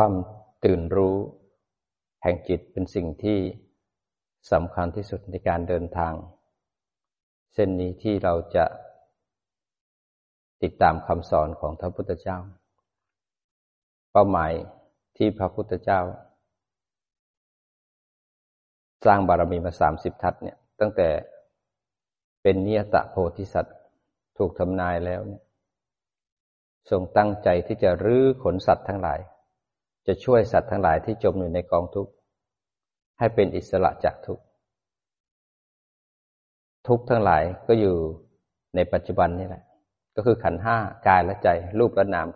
ความตื่นรู้แห่งจิตเป็นสิ่งที่สำคัญที่สุดในการเดินทาง เส้นนี้ที่เราจะติดตามคำสอนของพระพุทธเจ้า เป้าหมายที่พระพุทธเจ้า สร้างบารมีมาสามสิบทัศเนี่ยตั้งแต่เป็นเนียตะโพธิสัตว์ถูกทำนายแล้วเนี่ยทรงตั้งใจที่จะรื้อขนสัตว์ทั้งหลาย จะช่วยสัตว์ทั้งหลายที่จมอยู่ในกองทุกข์ให้เป็นอิสระจากทุกข์ทุกข์ทั้งหลายก็อยู่ในปัจจุบันนี่แหละ ก็คือขันห้ากายและใจ รูปและนาม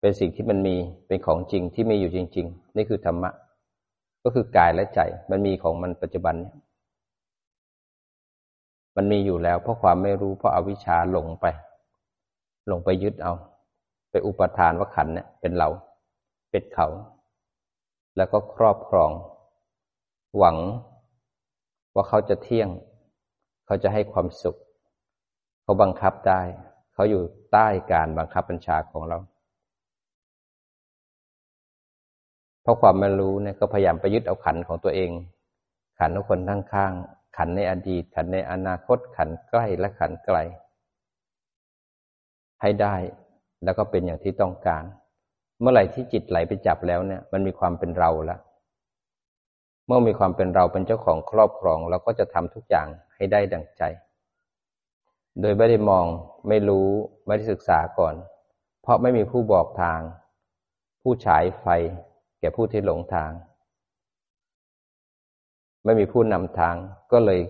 เป็นสิ่งที่มันมีเป็นของจริงที่มีอยู่จริง ๆ นี่คือธรรมะ ก็คือกายและใจ มันมีของมันปัจจุบันเนี่ยมันมีอยู่แล้ว เพราะความไม่รู้เพราะอาวิชชาหลงไป หลงไปยึดเอา ไปอุปทานว่าขันเนี่ยเป็นเรา เป็นเขา แล้วก็ครอบครอง หวังว่าเขาจะเที่ยง เขาจะให้ความสุข เขาบังคับได้ เขาอยู่ใต้การบังคับบัญชาของเราเพราะความไม่รู้เนี่ยก็พยายามไปยึดเอาขันของตัวเอง ขันของคนข้างๆขันในอดีต ขันในอนาคตขันใกล้และขันไกลให้ได้แล้วก็เป็นอย่างที่ต้องการ เมื่อไหร่ที่จิตไหลไปจับแล้วเนี่ย มันมีความเป็นเราแล้วเมื่อมีความเป็นเราเป็นเจ้าของครอบครองเราก็จะทำทุกอย่างให้ได้ดังใจ โดยไม่ได้มองไม่รู้ไม่ได้ศึกษาก่อน เพราะไม่มีผู้บอกทาง ผู้ฉายไฟ แก่ผู้ที่หลงทาง ไม่มีผู้นำทางก็เลย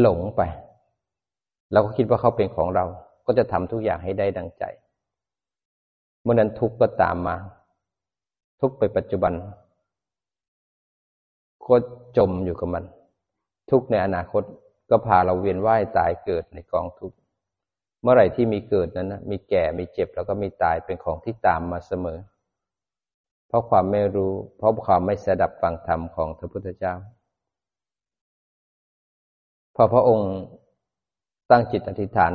หลงไปเราก็คิดว่าเขาเป็นของเราก็จะทำทุกอย่างให้ได้ดังใจ เมื่อนั้นทุกข์ก็ตามมา ทุกข์ไปปัจจุบัน ก็จมอยู่กับมัน ทุกข์ในอนาคตก็พาเราเวียนว่ายตายเกิดในกองทุกข์เมื่อไหร่ที่มีเกิดนั้นนะมีแก่มีเจ็บแล้วก็มีตายเป็นของที่ตามมาเสมอ เพราะความไม่รู้ เพราะความไม่สดับฟังธรรมของพระพุทธเจ้าพอพระองค์ตั้งจิตอธิษฐาน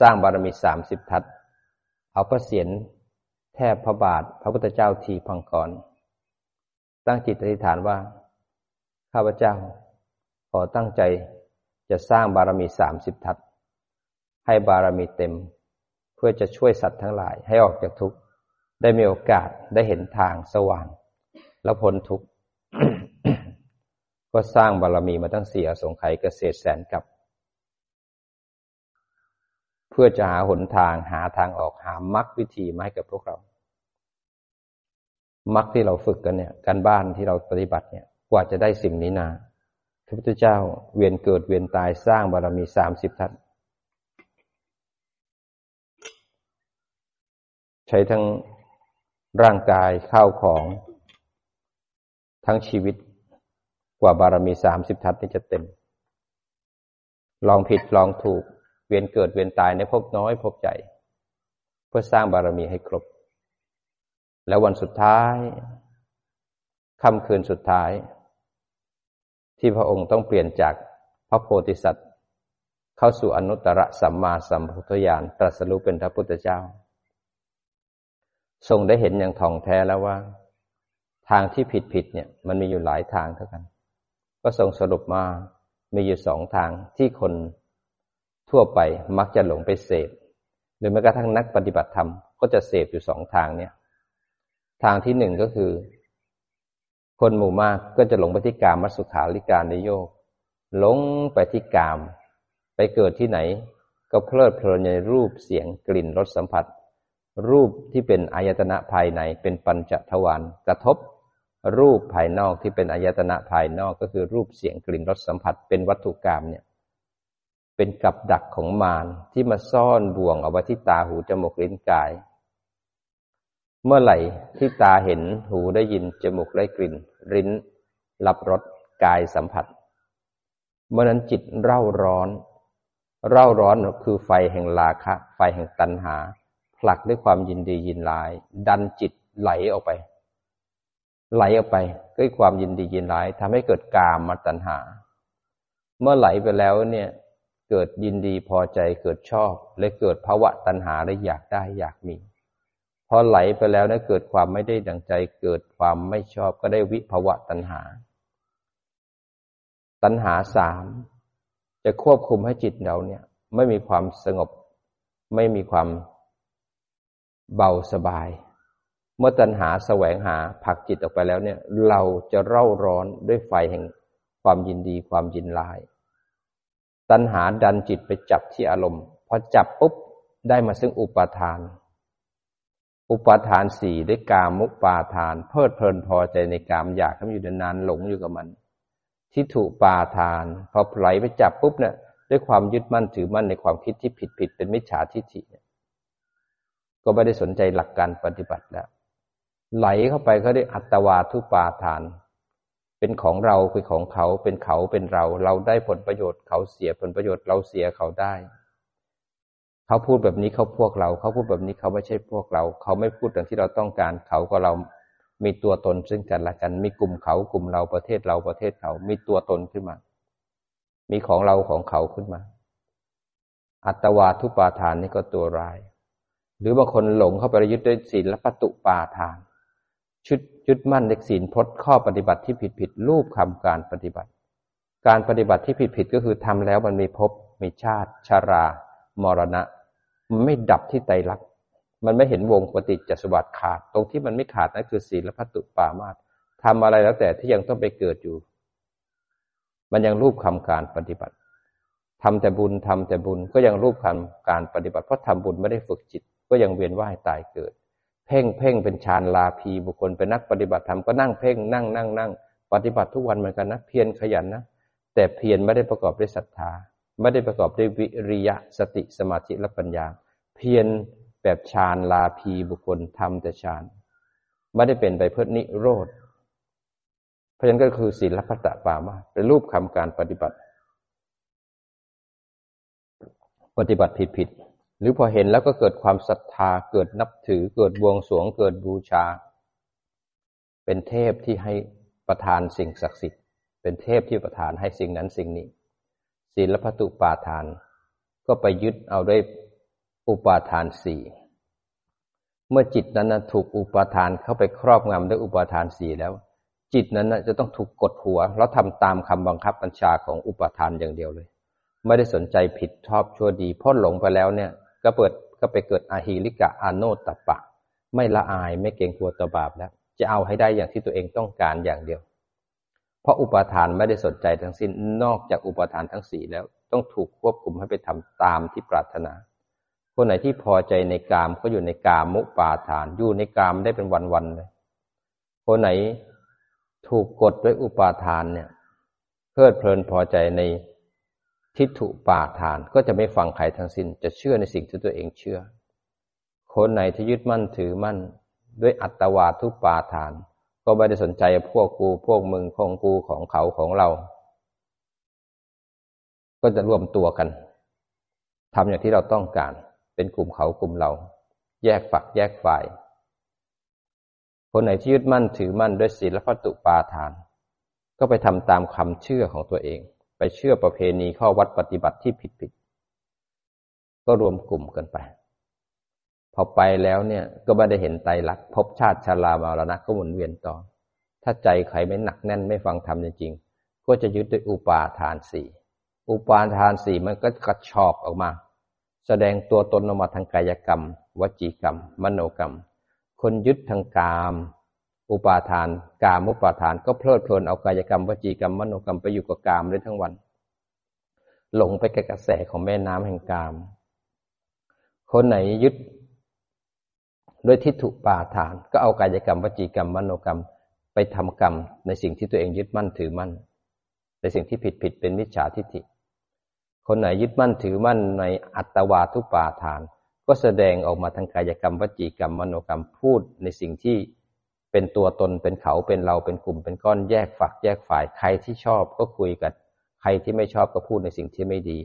สร้างบารมีสามสิบทัศเอาพระเศียร แทบพระบาทพระพุทธเจ้าทีพังกร ตั้งจิตอธิษฐานว่า ข้าพเจ้า ขอตั้งใจจะสร้างบารมีสามสิบทัศให้บารมีเต็ม เพื่อจะช่วยสัตว์ทั้งหลายให้ออกจากทุกข์ ได้มีโอกาสได้เห็นทางสว่าง แล้วพ้นทุกข์ ก็สร้างบารมีมาตั้งเสี่อสงไขยเกษตรแสนกับ พื่อจะหาหนทางหาทางออกหามรรควิธีมาให้กับพวกเรามรรคที่เราฝึกกันเนี่ย การบ้านที่เราปฏิบัติเนี่ย กว่าจะได้สิ่งนี้นาพระพุทธเจ้าเวียนเกิดเวียนตายสร้างบารมีสามสิบทัศใช้ทั้งร่างกายข้าวของ ทั้งชีวิตกว่าบารมีสามสิบทัศนี้จะเต็ม ลองผิดลองถูก เวียนเกิดเวียนตายในภพน้อยภพใหญ่เพื่อสร้างบารมีให้ครบ แล้ววันสุดท้ายค่ำคืนสุดท้าย ที่พระองค์ต้องเปลี่ยนจากพระโพธิสัตว์ เข้าสู่อนุตตรสัมมาสัมพุทธญาณตรัสรู้เป็นพระพุทธเจ้า ทรงได้เห็นอย่างท่องแท้แล้วว่า ทางที่ผิดผิดเนี่ย มันมีอยู่หลายทางเท่ากัน ก็ทรงสรุปมามีอยู่สองทางที่คน ทั่วไปมักจะหลงไปเสพหรือแม้กระทั่งนักปฏิบัติธรรมก็จะเสพอยู่สองทางเนี่ย ทางที่หนึ่งก็คือ คนหมู่มากก็จะหลงไปที่กามมัสุขาริการนโยกหลงไปที่กาม ไปเกิดที่ไหน ก็เพลิดเพลินในรูปเสียงกลิ่นรสสัมผัส รูปที่เป็นอายตนะภายในเป็นปัญจทวารกระทบ รูปภายนอกที่เป็นอายตนะภายนอกก็คือรูปเสียงกลิ่นรสสัมผัส เป็นวัตถุกรรมเนี่ย เป็นกับดักของมารที่มาซ่อนบ่วงเอาไว้ที่ตาหูจมูกลิ้นกาย เมื่อไหร่ที่ตาเห็นหูได้ยินจมูกได้กลิ่นลิ้น รับรสกายสัมผัส เมื่อนั้นจิตเร่าร้อน เร่าร้อนคือไฟแห่งราคะ ไฟแห่งตัณหา ผลักด้วยความยินดียินร้าย ดันจิตไหลออกไป ไหลออกไปด้วยความยินดียินร้ายทำให้เกิดกามมาตัณหา เมื่อไหลไปแล้วเนี่ย เกิดยินดีพอใจเกิดชอบ และเกิดภาวะตัณหาและอยากได้อยากมี พอไหลไปแล้วนะเกิดความไม่ได้ดังใจ เกิดความไม่ชอบก็ได้วิภวะตัณหา ตัณหาสามจะควบคุมให้จิตเราเนี่ย ไม่มีความสงบ ไม่มีความเบาสบาย เมื่อตัณหาแสวงหาผลักจิตออกไปแล้วเนี่ย เราจะเร่าร้อนด้วยไฟแห่งความยินดีความยินลาย ตัณหาดันจิตไปจับที่อารมณ์ พอจับปุ๊บได้มาซึ่งอุปาทาน อุปาทานสี่ได้กามุปาทาน เพลิดเพลินพอใจในกามอยากทำอยู่นานหลงอยู่กับมัน ทิฏฐุปาทาน พอไหลไปจับปุ๊บเนี่ยด้วยความยึดมั่นถือมั่นในความคิดที่ผิดผิดเป็นมิจฉาทิฏฐิเนี่ยก็ไม่ได้สนใจหลักการปฏิบัติแล้ว ไหลเข้าไปเขาได้อัตวาทุปาทาน เป็นของเราเป็นของเขาเป็นเขาเป็นเรา เราได้ผลประโยชน์เขาเสียผลประโยชน์เราเสียเขาได้ เขาพูดแบบนี้เขาพวกเรา เขาพูดแบบนี้เขาไม่ใช่พวกเรา เขาไม่พูดอย่างที่เราต้องการ เขาก็เรา มีตัวตนซึ่งกันและกัน มีกลุ่มเขากลุ่มเราประเทศเราประเทศเขา มีตัวตนขึ้นมา มีของเราของเขาขึ้นมา อัตวาทุปาทานนี่ก็ตัวร้าย หรือบางคนหลงเข้าไปยึดด้วยศีลและปตุปาทานชุด ยึดมั่นในศีลพจน์ข้อปฏิบัติที่ผิดผิดรูปคำการปฏิบัติ การปฏิบัติที่ผิดผิดก็คือทำแล้วมันมีภพมีชาติ ชารา มรณะ มันไม่ดับที่ไตรลักษณ์มันไม่เห็นวงปฏิจจสมบัติขาด ตรงที่มันไม่ขาดนั่นคือศีลและพัตุปามาตทำอะไรแล้วแต่ที่ยังต้องไปเกิดอยู่ มันยังรูปคำการปฏิบัติทำแต่บุญทำแต่บุญก็ยังรูปคำการปฏิบัติ เพราะทำบุญไม่ได้ฝึกจิต ก็ยังเวียนว่ายตายเกิด เพ่งเพ่งเป็นฌานลาภีบุคคลเป็นนักปฏิบัติธรรมก็นั่งเพ่งนั่งนั่งนั่งปฏิบัติทุกวันเหมือนกันนะเพียรขยันนะแต่เพียรไม่ได้ประกอบด้วยศรัทธา ไม่ได้ประกอบด้วยวิริยะสติสมาธิและปัญญา เพียรแบบฌานลาภีบุคคลทำแต่ฌานไม่ได้เป็นไปเพื่อนิโรธเพราะฉะนั้นก็คือศีลพัตตปามาเป็นรูปคำการปฏิบัติ ปฏิบัติผิดผิด หรือพอเห็นแล้วก็เกิดความศรัทธา เกิดนับถือ เกิดบวงสวง เกิดบูชา เป็นเทพที่ให้ประทานสิ่งศักดิ์สิทธิ์ เป็นเทพที่ประทานให้สิ่งนั้นสิ่งนี้ ศีลพัตุปาทาน ก็ไปยึดเอาด้วยอุปาทานสี่เมื่อจิตนั้นนะถูกอุปาทานเข้าไปครอบงำด้วยอุปาทานสี่แล้ว จิตนั้นนะจะต้องถูกกดหัว แล้วทำตามคำบังคับบัญชาของอุปาทานอย่างเดียวเลย ไม่ได้สนใจผิดชอบชั่วดีพ้นหลงไปแล้วเนี่ย ก็เปิดก็ไปเกิดอาหิริกะอาโนตปะ ไม่ละอายไม่เกรงกลัวต่อบาปแล้วจะเอาให้ได้อย่างที่ตัวเองต้องการอย่างเดียว เพราะอุปาทานไม่ได้สนใจทั้งสิ้นนอกจากอุปาทานทั้งสี่แล้วต้องถูกควบคุมให้ไปทำตามที่ปรารถนา คนไหนที่พอใจในกามก็อยู่ในกามมุปาทาน อยู่ในกามได้เป็นวันๆเลยคนไหนถูกกดด้วยอุปาทานเนี่ยเพลิดเพลินพอใจใน ทิฏฐุปาทานก็จะไม่ฟังใครทั้งสิ้น จะเชื่อในสิ่งที่ตัวเองเชื่อ คนไหนที่ยึดมั่นถือมั่น ด้วยอัตวาทุปาทาน ก็ไม่ได้สนใจพวกกูพวกมึงของกูของเขาของเรา ก็จะรวมตัวกันทำอย่างที่เราต้องการ เป็นกลุ่มเขากลุ่มเรา แยกฝักแยกฝ่าย คนไหนที่ยึดมั่นถือมั่นด้วยศีลพัตุปาทาน ก็ไปทำตามคำเชื่อของตัวเอง ไปเชื่อประเพณีข้อวัดปฏิบัติที่ผิดผิดก็รวมกลุ่มกันไป พอไปแล้วเนี่ยก็ไม่ได้เห็นไตรลักษณ์พบชาติชาลามารณะก็หมุนเวียนต่อ ถ้าใจใครไม่หนักแน่นไม่ฟังธรรมจริงๆก็จะยึดด้วยอุปาทานสี่อุปาทานสี่มันก็กระชอกออกมา แสดงตัวตนออกมาทางกายกรรม วจีกรรม มโนกรรม คนยึดทางกาม อุปาทาน กามุปาทาน ก็เพลิดเพลินเอากายกรรมวจีกรรมมโนกรรมไปอยู่กับกามเลยทั้งวัน หลงไปกับกระแสของแม่น้ำแห่งกาม คนไหนยึดด้วยทิฏฐุปาทาน ก็เอากายกรรมวจีกรรมมโนกรรมไปทำกรรม ในสิ่งที่ตัวเองยึดมั่นถือมั่นในสิ่งที่ผิดผิดเป็นมิจฉาทิฏฐิ คนไหนยึดมั่นถือมั่นในอัตวาทุปาทาน ก็แสดงออกมาทางกายกรรมวจีกรรมมโนกรรมพูดในสิ่งที่ เป็นตัวตนเป็นเขาเป็นเราเป็นกลุ่ม เป็นก้อนแยกฝัก แยกฝ่ายใครที่ชอบก็คุยกันใครที่ไม่ชอบก็พูดในสิ่งที่ไม่ดี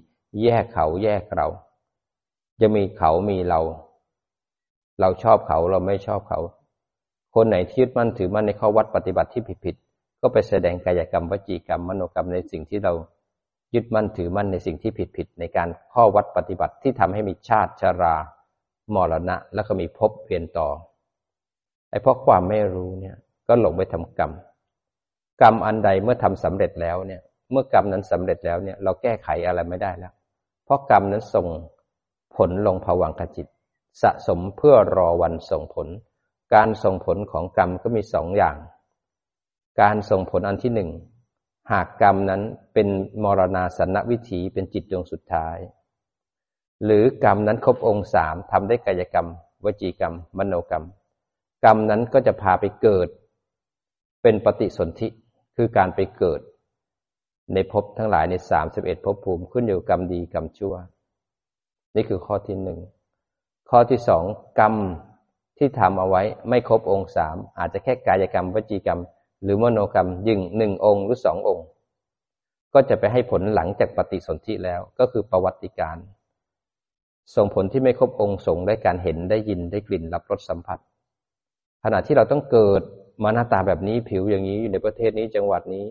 แยกเขาแยกเรา จะมีเขามีเรา เราชอบเขาเราไม่ชอบเขา คนไหนที่ยึดมั่นถือมั่นในข้อวัดปฏิบัติที่ผิดๆก็ไปแสดงกายกรรมวจีกรรมมโนกรรมในสิ่งที่เรายึดมั่นถือมั่นในสิ่งที่ผิดๆในการข้อวัดปฏิบัติที่ทำให้มีชาติชารามรณะ แล้วก็มีภพเพียนต่อ ไอ้เพราะความไม่รู้เนี่ย ก็หลงไปทำกรรม กรรมอันใดเมื่อทำสำเร็จแล้วเนี่ย เมื่อกรรมนั้นสำเร็จแล้วเนี่ย เราแก้ไขอะไรไม่ได้แล้ว เพราะกรรมนั้นส่งผลลงภวังคจิต สะสมเพื่อรอวันส่งผล การส่งผลของกรรมก็มีสองอย่าง การส่งผลอันที่หนึ่งหากกรรมนั้นเป็นมรณาสันวิถีเป็นจิตดวงสุดท้าย หรือกรรมนั้นครบองค์สามทำได้กายกรรม วจีกรรม มโนกรรม กรรมนั้นก็จะพาไปเกิด เป็นปฏิสนธิคือการไปเกิด ในภพทั้งหลายในสามสิบเอ็ดภพภูมิขึ้นอยู่กรรมดีกรรมชั่ว นี่คือข้อที่หนึ่งข้อที่สองกรรมที่ทำเอาไว้ไม่ครบองค์สามอาจจะแค่กายกรรมวจีกรรม หรือมโนกรรมยิงหนึ่งองค์หรือสององค์ ก็จะไปให้ผลหลังจากปฏิสนธิแล้วก็คือประวัติการ ส่งผลที่ไม่ครบองค์ส่งได้การเห็นได้ยินได้กลิ่นรับรสสัมผัส ขณะที่เราต้องเกิดมาหน้าตาแบบนี้ผิวอย่างนี้อยู่ในประเทศนี้จังหวัดนี้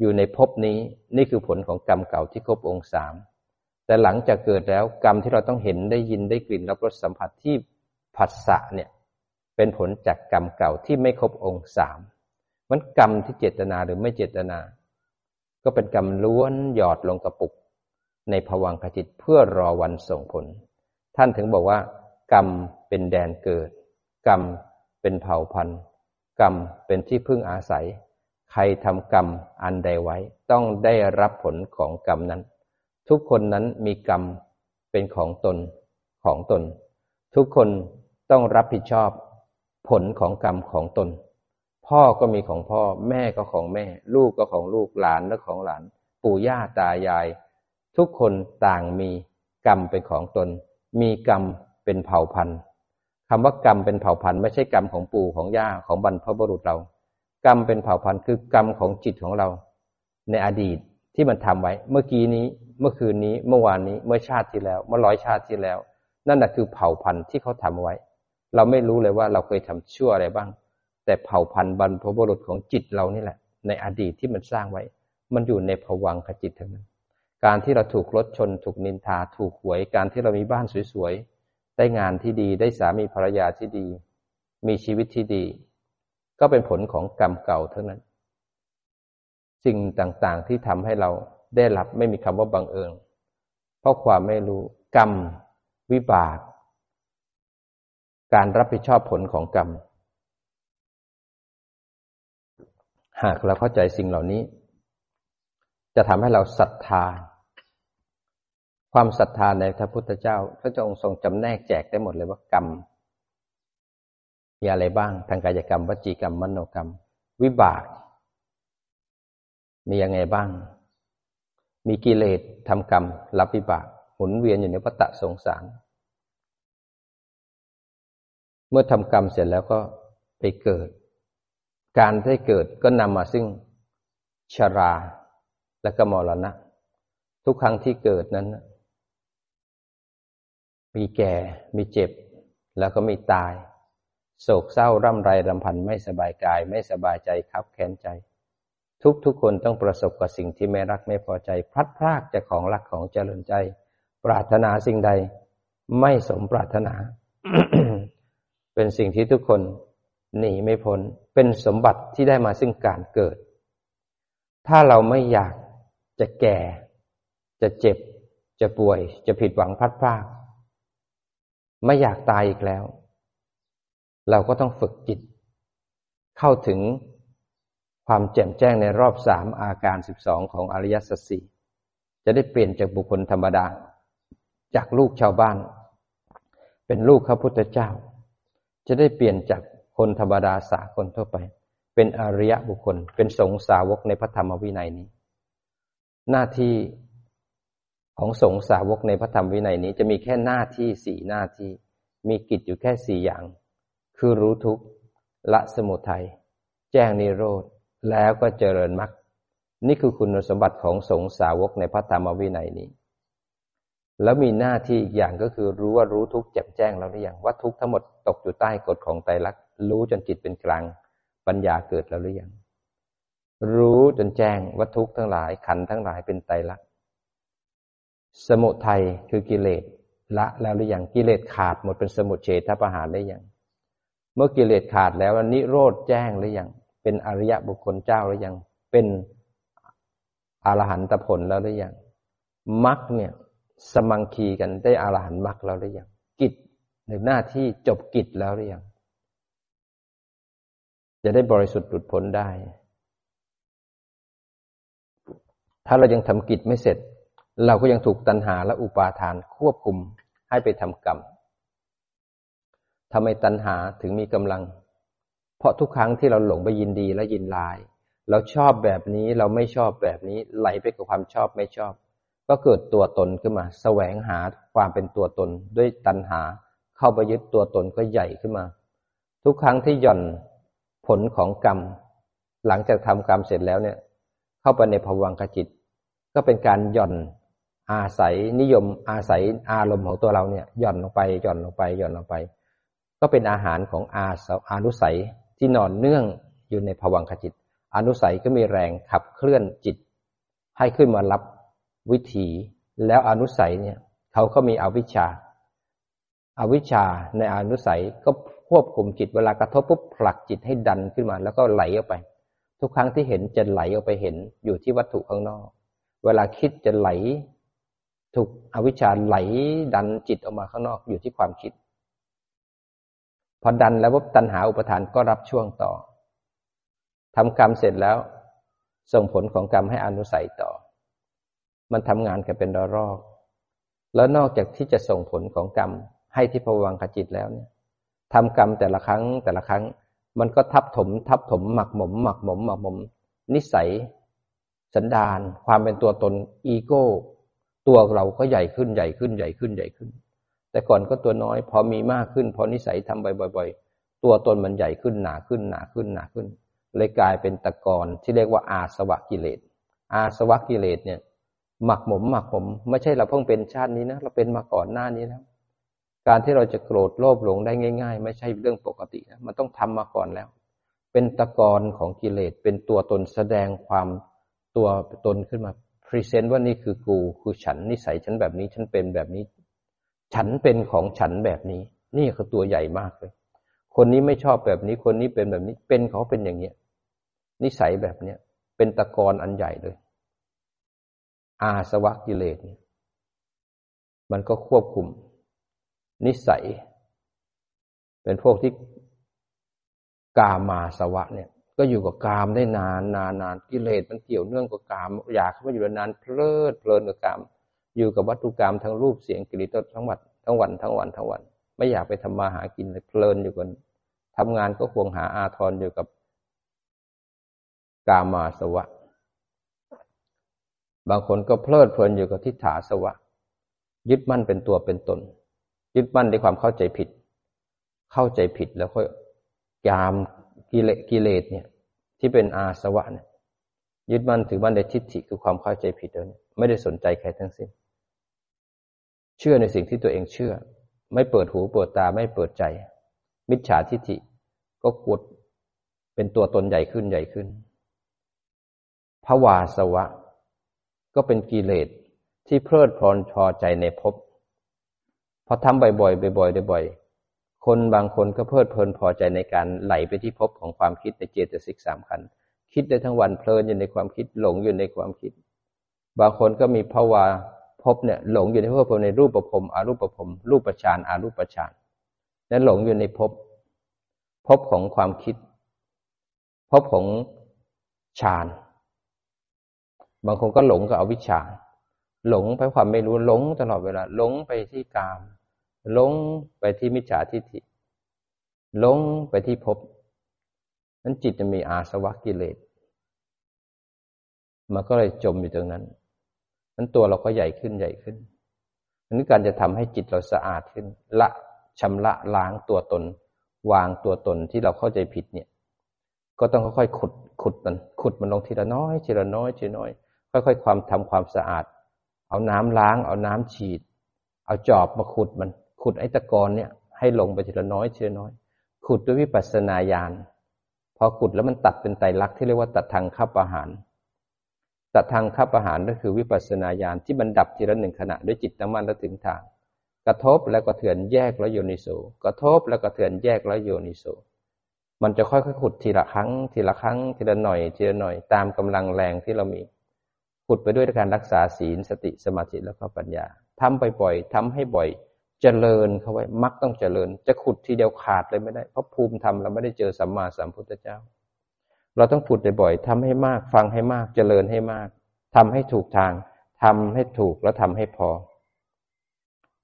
อยู่ในภพนี้นี่คือผลของกรรมเก่าที่ครบองค์สามแต่หลังจากเกิดแล้วกรรมที่เราต้องเห็นได้ยินได้กลิ่นรับรสสัมผัสที่ผัสสะเนี่ยเป็นผลจากกรรมเก่าที่ไม่ครบองค์สามมันกรรมที่เจตนาหรือไม่เจตนา ก็เป็นกรรมล้วนหยอดลงกระปุก ในภวังคจิตเพื่อรอวันส่งผล ท่านถึงบอกว่า กรรมเป็นแดนเกิด กรรม เป็นเผ่าพันธุ์ กรรมเป็นที่พึ่งอาศัย ใครทำกรรมอันใดไว้ ต้องได้รับผลของกรรมนั้น ทุกคนนั้นมีกรรมเป็นของตนของตน ทุกคนต้องรับผิดชอบผลของกรรมของตน พ่อก็มีของพ่อ แม่ก็ของแม่ ลูกก็ของลูกหลานก็ของหลาน ปู่ย่าตายาย ทุกคนต่างมีกรรมเป็นของตน มีกรรมเป็นเผ่าพันธุ์ คำว่ากรรมเป็นเผ่าพันธุ์ไม่ใช่กรรมของปู่ของย่าของบรรพบุรุษเรา กรรมเป็นเผ่าพันธุ์คือกรรมของจิตของเรา ในอดีตที่มันทำไว้ เมื่อกี้นี้เมื่อคืนนี้เมื่อวานนี้เมื่อชาติที่แล้ว เมื่อร้อยชาติที่แล้ว นั่นแหะคือเผ่าพันธุ์ที่เขาทำไว้ เราไม่รู้เลยว่าเราเคยทำชั่วอะไรบ้าง แต่เผ่าพันธุ์บรรพบุรุษของจิตเรานี่แหละ ในอดีตที่มันสร้างไว้ มันอยู่ในภวังขจิตทั้งนั้น การที่เราถูกรถชน ถูกนินทา ถูกหวย การที่เรามีบ้านสวยๆ ได้งานที่ดี ได้สามีภรรยาที่ดี มีชีวิตที่ดี ก็เป็นผลของกรรมเก่าเท่านั้น สิ่งต่างๆที่ทำให้เราได้รับไม่มีคำว่าบังเอิญ เพราะความไม่รู้กรรม วิบาก การรับผิดชอบผลของกรรม หากเราเข้าใจสิ่งเหล่านี้ จะทำให้เราศรัทธา ความศรัทธาในพระพุทธเจ้า พระเจ้าองค์ทรงจำแนกแจกได้หมดเลยว่ากรรมมีอะไรบ้าง ทางกายกรรมวจีกรรมมโนกรรม วิบาก มียังไงบ้าง มีกิเลสทำกรรม รับวิบากหมุนเวียนอยู่ในวัฏสงสาร เมื่อทำกรรมเสร็จแล้วก็ไปเกิด การได้เกิดก็นำมาซึ่งชาราและก็มรณะ ทุกครั้งที่เกิดนั้น มีแก่ มีเจ็บ แล้วก็มีตาย โศกเศร้าร่ำไรรำพันไม่สบายกาย ไม่สบายใจครับแค้นใจ ทุกทุกคนต้องประสบกับสิ่งที่ไม่รักไม่พอใจ พลัดพรากจากของรักของเจริญใจ ปรารถนาสิ่งใด ไม่สมปรารถนา เป็นสิ่งที่ทุกคนหนีไม่พ้น เป็นสมบัติที่ได้มาซึ่งการเกิด ถ้าเราไม่อยากจะแก่ จะเจ็บ จะป่วย จะผิดหวังพัดพลาด ไม่อยากตายอีกแล้ว เราก็ต้องฝึกจิต เข้าถึงความแจ่มแจ้งในรอบสามอาการสิบสองของอริยสัจสี่จะได้เปลี่ยนจากบุคคลธรรมดา จากลูกชาวบ้าน เป็นลูกพระพุทธเจ้า จะได้เปลี่ยนจากคนธรรมดาสาคนทั่วไป เป็นอริยบุคคล เป็นสงสาวกในพระธรรมวินัยนี้ หน้าที่ ของสงสาวกในพระธรรมวินัยนี้จะมีแค่หน้าที่สี่หน้าที่ มีกิจอยู่แค่สี่อย่าง คือรู้ทุกข์ละสมุทัยแจ้งนิโรธแล้วก็เจริญมรรคนี่คือคุณสมบัติของสงสาวกในพระธรรมวินัยนี้ แล้วมีหน้าที่อีกอย่างก็คือรู้ว่ารู้ทุกข์แจ่มแจ้งแล้วหรือยังว่าทุกข์ทั้งหมดตกอยู่ใต้กฎของไตรลักษณ์รู้จนจิตเป็นกลางปัญญาเกิดแล้วหรือยังรู้จนแจ้งว่าทุกข์ทั้งหลายขันทั้งหลายเป็นไตรลักษณ์ สมุทัยคือกิเลสละแล้วหรือยังกิเลสขาดหมดเป็นสมุทเฉทประหารได้ยังเมื่อกิเลสขาดแล้วนิโรธแจ้งหรือยังเป็นอริยะบุคคลเจ้าหรือยังเป็นอรหันตผลแล้วหรือยังมรรคเนี่ยสมังคีกันได้อรหันต์มรรคแล้วหรือยังกิจหรือหน้าที่จบกิจแล้วหรือยังจะได้บริสุทธิ์หลุดพ้นได้ ถ้าเรายังทำกิจไม่เสร็จ เราก็ยังถูกตัณหาและอุปาทานควบคุมให้ไปทำกรรมทำไมตัณหาถึงมีกำลัง เพราะทุกครั้งที่เราหลงไปยินดีและยินลาย เราชอบแบบนี้เราไม่ชอบแบบนี้ไหลไปกับความชอบไม่ชอบ ก็เกิดตัวตนขึ้นมา แสวงหาความเป็นตัวตนด้วยตัณหา เข้าไปยึดตัวตนก็ใหญ่ขึ้นมา ทุกครั้งที่หย่อนผลของกรรม หลังจากทำกรรมเสร็จแล้วเนี่ย เข้าไปในภวังคจิต ก็เป็นการหย่อน อาศัยนิยมอาศัยอารมณ์ของตัวเราเนี่ยหย่อนลงไปหย่อนลงไปหย่อนลงไป ก็เป็นอาหารของอาอานุสัยที่นอนเนื่องอยู่ในภวังคจิต อนุสัยก็มีแรงขับเคลื่อนจิต ให้ขึ้นมารับวิถีแล้วอนุสัยเนี่ยเขาก็มีอวิชชาอาวิชชาในอนุสัยก็ควบคุมจิตเวลากระทบปุ๊บผลักจิตให้ดันขึ้นมา แล้วก็ไหลออกไป ทุกครั้งที่เห็นจะไหลออกไปเห็นอยู่ที่วัตถุข้างนอก เวลาคิดจะไหล ถูกอวิชชาไหลดันจิตออกมาข้างนอกอยู่ที่ความคิด พอดันแล้วพบตัณหาอุปทานก็รับช่วงต่อทำกรรมเสร็จแล้ว ส่งผลของกรรมให้อนุสัยต่อ มันทำงานกันเป็นรอก แล้วนอกจากที่จะส่งผลของกรรมให้ที่ภวังคจิตแล้วเนี่ยทำกรรมแต่ละครั้งแต่ละครั้ง มันก็ทับถม ทับถมหมักหมม หมักหมมหมักหมม นิสัย สันดาน ความเป็นตัวตนอีโก้ ตัวเราก็ใหญ่ขึ้นใหญ่ขึ้นใหญ่ขึ้นใหญ่ขึ้น แต่ก่อนก็ตัวน้อย พอมีมากขึ้น พอนิสัยทำบ่อย ๆ ตัวตนมันใหญ่ขึ้นหนาขึ้นหนาขึ้นหนาขึ้น เลยกลายเป็นตะกอนที่เรียกว่าอาสวะกิเลส อาสวะกิเลสเนี่ย หมักหมมหมักหมมไม่ใช่เราเพิ่งเป็นชาตินี้นะเราเป็นมาก่อนหน้านี้แล้ว การที่เราจะโกรธโลภหลงได้ง่าย ๆ ไม่ใช่เรื่องปกตินะมันต้องทำมาก่อนแล้ว เป็นตะกอนของกิเลสเป็นตัวตนแสดงความตัวตนขึ้นมา รีเซนต์ว่านี่คือกู คือฉันนิสัยฉันแบบนี้ ฉันเป็นแบบนี้ ฉันเป็นของฉันแบบนี้ นี่คือตัวใหญ่มากเลย คนนี้ไม่ชอบแบบนี้ คนนี้เป็นแบบนี้ เป็นเขาเป็นอย่างเนี้ย นิสัยแบบเนี้ย เป็นตะกอนอันใหญ่เลย อาสวะกิเลสเนี่ยมันก็ควบคุม นิสัย เป็นพวกที่กามาสวะเนี่ย ก็อยู่กับกามได้นานนานนานกิเลสมันเกี่ยวเนื่องกับกาม อยากเข้ามาอยู่นานเพลิดเพลินกับกาม อยู่กับวัตถุกรรมทั้งรูปเสียงกลิ่นรสทั้งวันทั้งวันทั้งวันทั้งวัน ไม่อยากไปทำมาหากินเลยเพลินอยู่กันทำงานก็ควงหาอาทรอยู่กับกามาสวะ บางคนก็เพลิดเพลินอยู่กับทิฏฐาสวะ ยึดมั่นเป็นตัวเป็นตน ยึดมั่นในความเข้าใจผิด เข้าใจผิดแล้วค่อยยาม กิเลกิเลสเนี่ย ที่เป็นอาสวะเนี่ยยึดมั่นถือมั่นในทิฏฐิคือความเข้าใจผิดแล้วเนี่ยไม่ได้สนใจใครทั้งสิ้น เชื่อในสิ่งที่ตัวเองเชื่อ ไม่เปิดหูเปิดตาไม่เปิดใจ มิจฉาทิฏฐิก็กดเป็นตัวตนใหญ่ขึ้นใหญ่ขึ้นภาวาสวะ ก็เป็นกิเลสที่เพลิดเพลินพอใจในภพพอทำบ่อยๆบ่อยๆบ่อยๆ คนบางคนก็เพลิดเพลินพอใจในการไหลไปที่ภพของความคิดในเจตสิกสามขันคิดได้ทั้งวันเพลินอยู่ในความคิดหลงอยู่ในความคิด บางคนก็มีภาวาภพเนี่ยหลงอยู่ในภพในรูปประพรมอารูปประพรมรูปประชานอารูปประชานนั้นหลงอยู่ในภพภพของความคิดภพของฌานบางคนก็หลงกับอวิชชา หลงไปความไม่รู้หลงตลอดเวลาหลงไปที่กาม หลงไปที่มิจฉาทิฏฐิหลงไปที่ภพนั้นจิตจะมีอาสวะกิเลสมันก็เลยจมอยู่ตรงนั้นนั้นตัวเราก็ใหญ่ขึ้นใหญ่ขึ้นอันนี้การจะทำให้จิตเราสะอาดขึ้น ละชำระล้างตัวตน วางตัวตนที่เราเข้าใจผิดเนี่ย ก็ต้องค่อยๆขุดขุดมันขุดมันลงทีละน้อยทีละน้อยทีละน้อย ค่อย ๆ ความทำความสะอาด เอาน้ำล้าง เอาน้ำฉีด เอาจอบมาขุดมัน ขุดไอ้ตะกอนเนี่ย ให้ลงไปทีละน้อยทีละน้อย ขุดด้วยวิปัสสนาญาณพอขุดแล้วมันตัดเป็นไตรลักษณ์ที่เรียกว่าตัดทางขับอาหารตัดทางขับอาหารก็คือวิปัสสนาญาณที่มันดับทีละหนึ่งขณะด้วยจิตตั้งมั่นและถึงทาง กระทบแล้วก็เถื่อนแยกแล้วโยนิโสกระทบแล้วก็เถื่อนแยกแล้วโยนิโสมันจะค่อยๆขุดทีละครั้ง ทีละครั้ง ทีละหน่อยทีละหน่อยตามกำลังแรงที่เรามีขุดไปด้วยการรักษาศีลสติสมาธิแล้วก็ปัญญาทำไปบ่อยทำให้บ่อย เจริญเข้าไว้มักต้องเจริญ จะขุดทีเดียวขาดเลยไม่ได้ เพราะภูมิธรรมเราไม่ได้เจอสัมมาสัมพุทธเจ้า เราต้องขุดบ่อยๆทำให้มาก ฟังให้มาก เจริญให้มากทำให้ถูกทางทำให้ถูกแล้วทำให้พอ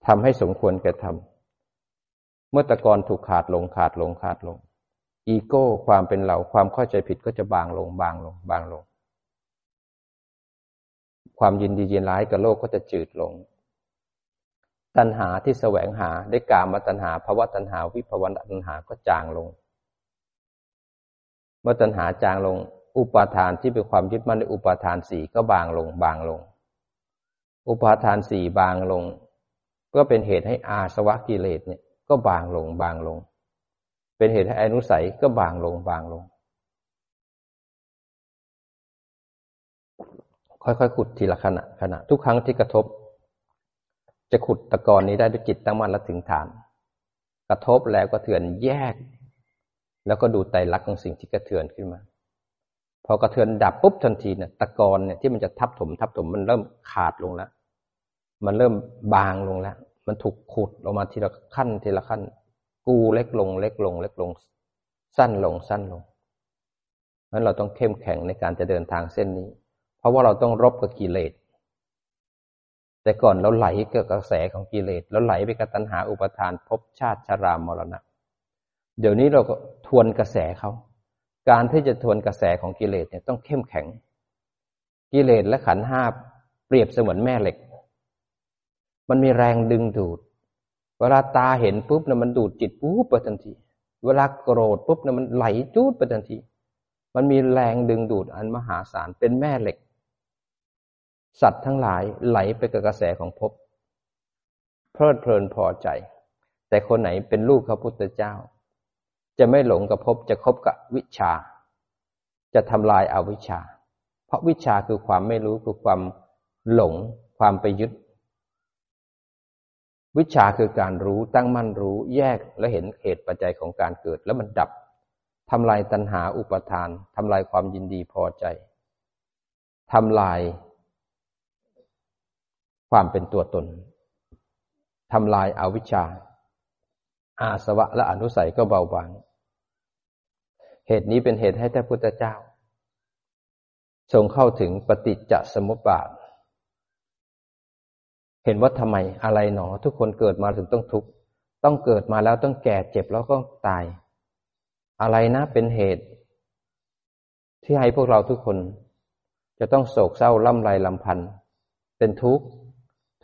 ทำให้สมควรแก่ทำเมื่อตะกอนถูกขาดลงขาดลงขาดลง อีโก้ความเป็นเราความเข้าใจผิดก็จะบางลงบางลงบางลง ความยินดียินร้ายกับโลกก็จะจืดลง ตัณหาที่แสวงหาได้กามาตัณหาภาวะตัณหาวิภวตัณหาก็จางลง เมื่อตัณหาจางลง อุปาทานที่เป็นความยึดมั่นในอุปาทานสี่ก็บางลง บางลง อุปาทานสี่บางลง ก็เป็นเหตุให้อาสวะกิเลสเนี่ย ก็บางลง บางลง เป็นเหตุให้อนุสัยก็บางลง บางลง ค่อยๆขุดทีละขณะขณะทุกครั้งที่กระทบ จะขุดตะกอนนี้ได้ด้วยจิตตั้งมั่นและถึงฐาน กระทบแล้วก็เถื่อนแยก แล้วก็ดูไตรลักษณ์ของสิ่งที่กระเทือนขึ้นมา พอกระเทือนดับปุ๊บทันทีเนี่ยตะกอนเนี่ยที่มันจะทับถม ทับถมมันเริ่มขาดลงแล้ว มันเริ่มบางลงแล้ว มันถูกขุดออกมาทีละขั้นทีละขั้น กูเล็กลง เล็กลง เล็กลง สั้นลงสั้นลงนั้นเราต้องเข้มแข็งในการจะเดินทางเส้นนี้ เพราะว่าเราต้องรบกับกิเลส แต่ก่อนเราไหลเกี่ยวกับกระแสของกิเลสแล้วไหลไปกับตัณหาอุปทานภพชาติชรามรณะ เดี๋ยวนี้เราก็ทวนกระแสเขาการที่จะทวนกระแสของกิเลสเนี่ยต้องเข้มแข็ง กิเลสและขันห้าเปรียบเสมือนแม่เหล็ก มันมีแรงดึงดูด เวลาตาเห็นปุ๊บนะมันดูดจิตปุ๊บไปทันที เวลาโกรธปุ๊บนะมันไหลจูดไปทันที มันมีแรงดึงดูดอันมหาศาลเป็นแม่เหล็ก สัตว์ทั้งหลายไหลไปกับกระแสของภพเพลิดเพลินพอใจ แต่คนไหนเป็นลูกพระพุทธเจ้า จะไม่หลงกับภพจะคบกับวิชา จะทำลายอาวิชา เพราะวิชาคือความไม่รู้คือความหลงความไปยึด วิชาคือการรู้ตั้งมั่นรู้แยกและเห็นเหตุปัจจัยของการเกิดแล้วมันดับทำลายตัณหาอุปทานทำลายความยินดีพอใจทำลาย ความเป็นตัวตนทำลายอาวิชชา อาสวะและอนุสัยก็เบาบาง เหตุนี้เป็นเหตุให้พระพุทธเจ้า ทรงเข้าถึงปฏิจจสมุปบาท เห็นว่าทำไมอะไรหนอ ทุกคนเกิดมาถึงต้องทุกข์ต้องเกิดมาแล้วต้องแก่เจ็บแล้วก็ตาย อะไรนะเป็นเหตุ ที่ให้พวกเราทุกคน จะต้องโศกเศร้าล่ำไรลำพันธ์เป็นทุกข์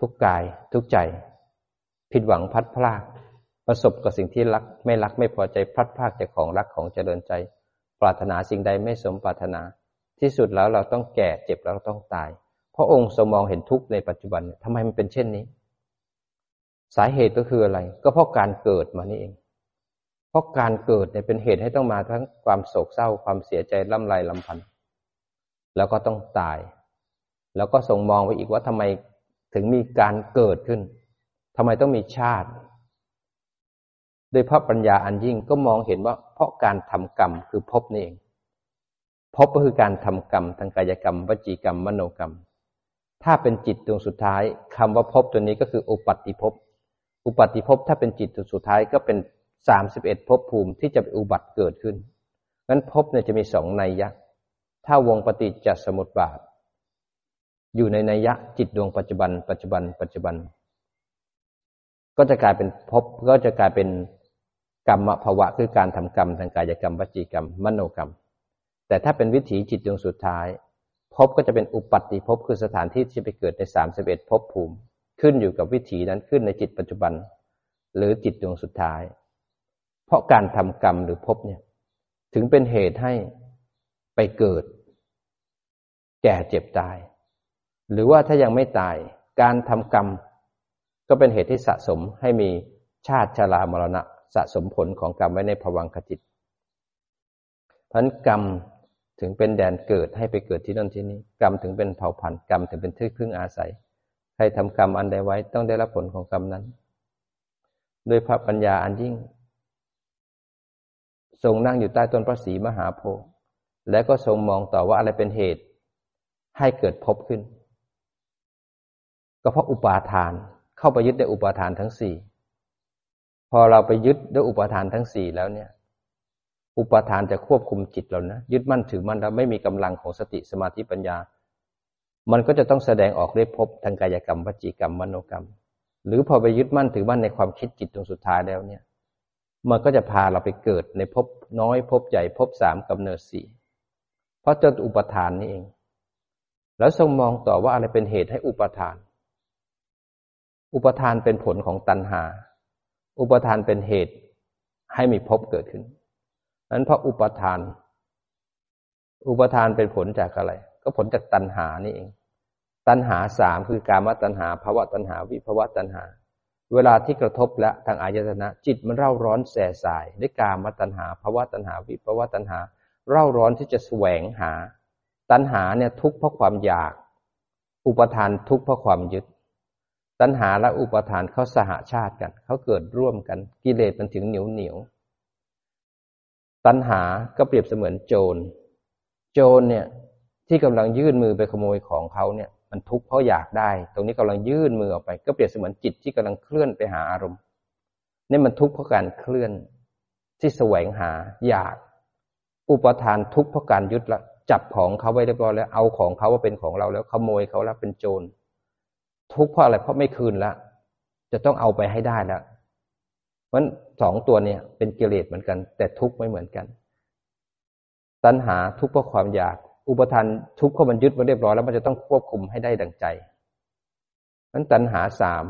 ทุกกายทุกใจ ผิดหวังพัดพลากประสบกับสิ่งที่รักไม่รักไม่พอใจพลัดพลากจากของรักของเจริญใจ ปรารถนาสิ่งใดไม่สมปรารถนา ที่สุดแล้วเราต้องแก่เจ็บแล้วต้องตาย พระองค์ทรงมองเห็นทุกข์ในปัจจุบันทำไมมันเป็นเช่นนี้ สาเหตุก็คืออะไร ก็เพราะการเกิดมานี่เอง เพราะการเกิดเนี่ยเป็นเหตุให้ต้องมาทั้งความโศกเศร้าความเสียใจล่ำไรลำพันธ์แล้วก็ต้องตาย แล้วก็ทรงมองไปอีกว่าทำไม ถึงมีการเกิดขึ้นทำไมต้องมีชาติโดยพระปัญญาอันยิ่งก็มองเห็นว่า เพราะการทำกรรมคือภพนี่เองภพก็คือการทำกรรมทางกายกรรม วจีกรรม มโนกรรม ถ้าเป็นจิตดวงสุดท้ายคำว่าภพตัวนี้ก็คืออุปัติภพอุปัติภพถ้าเป็นจิตดวงสุดท้ายก็เป็นสามสิบเอ็ดภพภูมิที่จะอุบัติเกิดขึ้นนั้นภพเนี่ยจะมีสองนัยยะ ถ้าวงปฏิจจสมุปบาท อยู่ในนัยยะจิตดวงปัจจุบัน ปัจจุบัน ปัจจุบัน ก็จะกลายเป็นภพก็จะกลายเป็นกรรมภาวะคือการทำกรรมทางกายกรรมวจีกรรม มโนกรรม แต่ถ้าเป็นวิถีจิตดวงสุดท้ายภพก็จะเป็นอุปัติภพคือสถานที่ที่ไปเกิดในสามสิบเอ็ดภพภูมิ ขึ้นอยู่กับวิถีนั้นขึ้นในจิตปัจจุบัน หรือจิตดวงสุดท้าย เพราะการทำกรรมหรือภพเนี่ย ถึงเป็นเหตุให้ไปเกิด แก่เจ็บตาย หรือว่าถ้ายังไม่ตายการทำกรรม ก็เป็นเหตุที่สะสมให้มีชาติชรามรณะสะสมผลของกรรมไว้ในภวังคจิตพันกรรมถึงเป็นแดนเกิดให้ไปเกิดที่นั่นที่นี้ กรรมถึงเป็นเผ่าพันธุ์กรรมถึงเป็นที่พึ่งอาศัย ใครทำกรรมอันใดไว้ต้องได้รับผลของกรรมนั้นด้วยพระปัญญาอันยิ่ง ทรงนั่งอยู่ใต้ต้นพระศรีมหาโพธิ์และก็ทรงมองต่อว่าอะไรเป็นเหตุให้เกิดพบขึ้น ก็เพราะอุปาทาน เข้าไปยึดในอุปาทานทั้งสี่พอเราไปยึดด้วยอุปาทานทั้งสี่แล้วเนี่ย อุปาทานจะควบคุมจิตเรานะยึดมั่นถือมั่นแล้วไม่มีกำลังของสติสมาธิปัญญา มันก็จะต้องแสดงออกได้พบทางกายกรรมวจีกรรมมโนกรรม หรือพอไปยึดมั่นถือมั่นในความคิดจิตตรงสุดท้ายแล้วเนี่ย มันก็จะพาเราไปเกิดในภพน้อยภพใหญ่ภพสามกำเนิดสี่เพราะเจ้าอุปทานนี่เอง แล้วทรงมองต่อว่าอะไรเป็นเหตุให้อุปทาน อุปทานเป็นผลของตัณหา อุปทานเป็นเหตุให้มีภพเกิดขึ้นนั้นเพราะอุปทาน อุปทานเป็นผลจากอะไร ก็ผลจากตัณหานี่เอง ตัณหาสามคือการมตัณหาภาวะตัณหา วิภาวะตัณหา เวลาที่กระทบและทางอายตนะ จิตมันเร่าร้อนแสสายด้วยการมตัณหาภาวะตัณหา วิภาวะตัณหา เร่าร้อนที่จะแสวงหา ตัณหาเนี่ยทุกข์เพราะความอยาก อุปทานทุกข์เพราะความยึด ตัณหาและอุปทานเขาสหาชาติกัน เขาเกิดร่วมกัน กิเลสมันถึงเหนียวเหนียวตัณหาก็เปรียบเสมือนโจร โจรเนี่ย ที่กำลังยื่นมือไปขโมยของเขาเนี่ย มันทุกข์เพราะอยากได้ ตรงนี้กำลังยื่นมือออกไป ก็เปรียบเสมือนจิตที่กำลังเคลื่อนไปหาอารมณ์นี่มันทุกข์เพราะการเคลื่อนที่แสวงหาอยาก อุปทานทุกข์เพราะการยึดละจับของเขาไว้เรียบร้อยแล้วเอาของเขาว่าเป็นของเราแล้วขโมยเขาแล้วเป็นโจร ทุกข์เพราะอะไรเพราะไม่คืนละจะต้องเอาไปให้ได้แล้วเพราะสองตัวเนี่ยเป็นกิเลสเหมือนกัน แต่ทุกข์ไม่เหมือนกัน ตัณหาทุกข์เพราะความอยาก อุปทานทุกข์เพราะมันยึดมาเรียบร้อยแล้วมันจะต้องควบคุมให้ได้ดังใจนั้นตัณหาสาม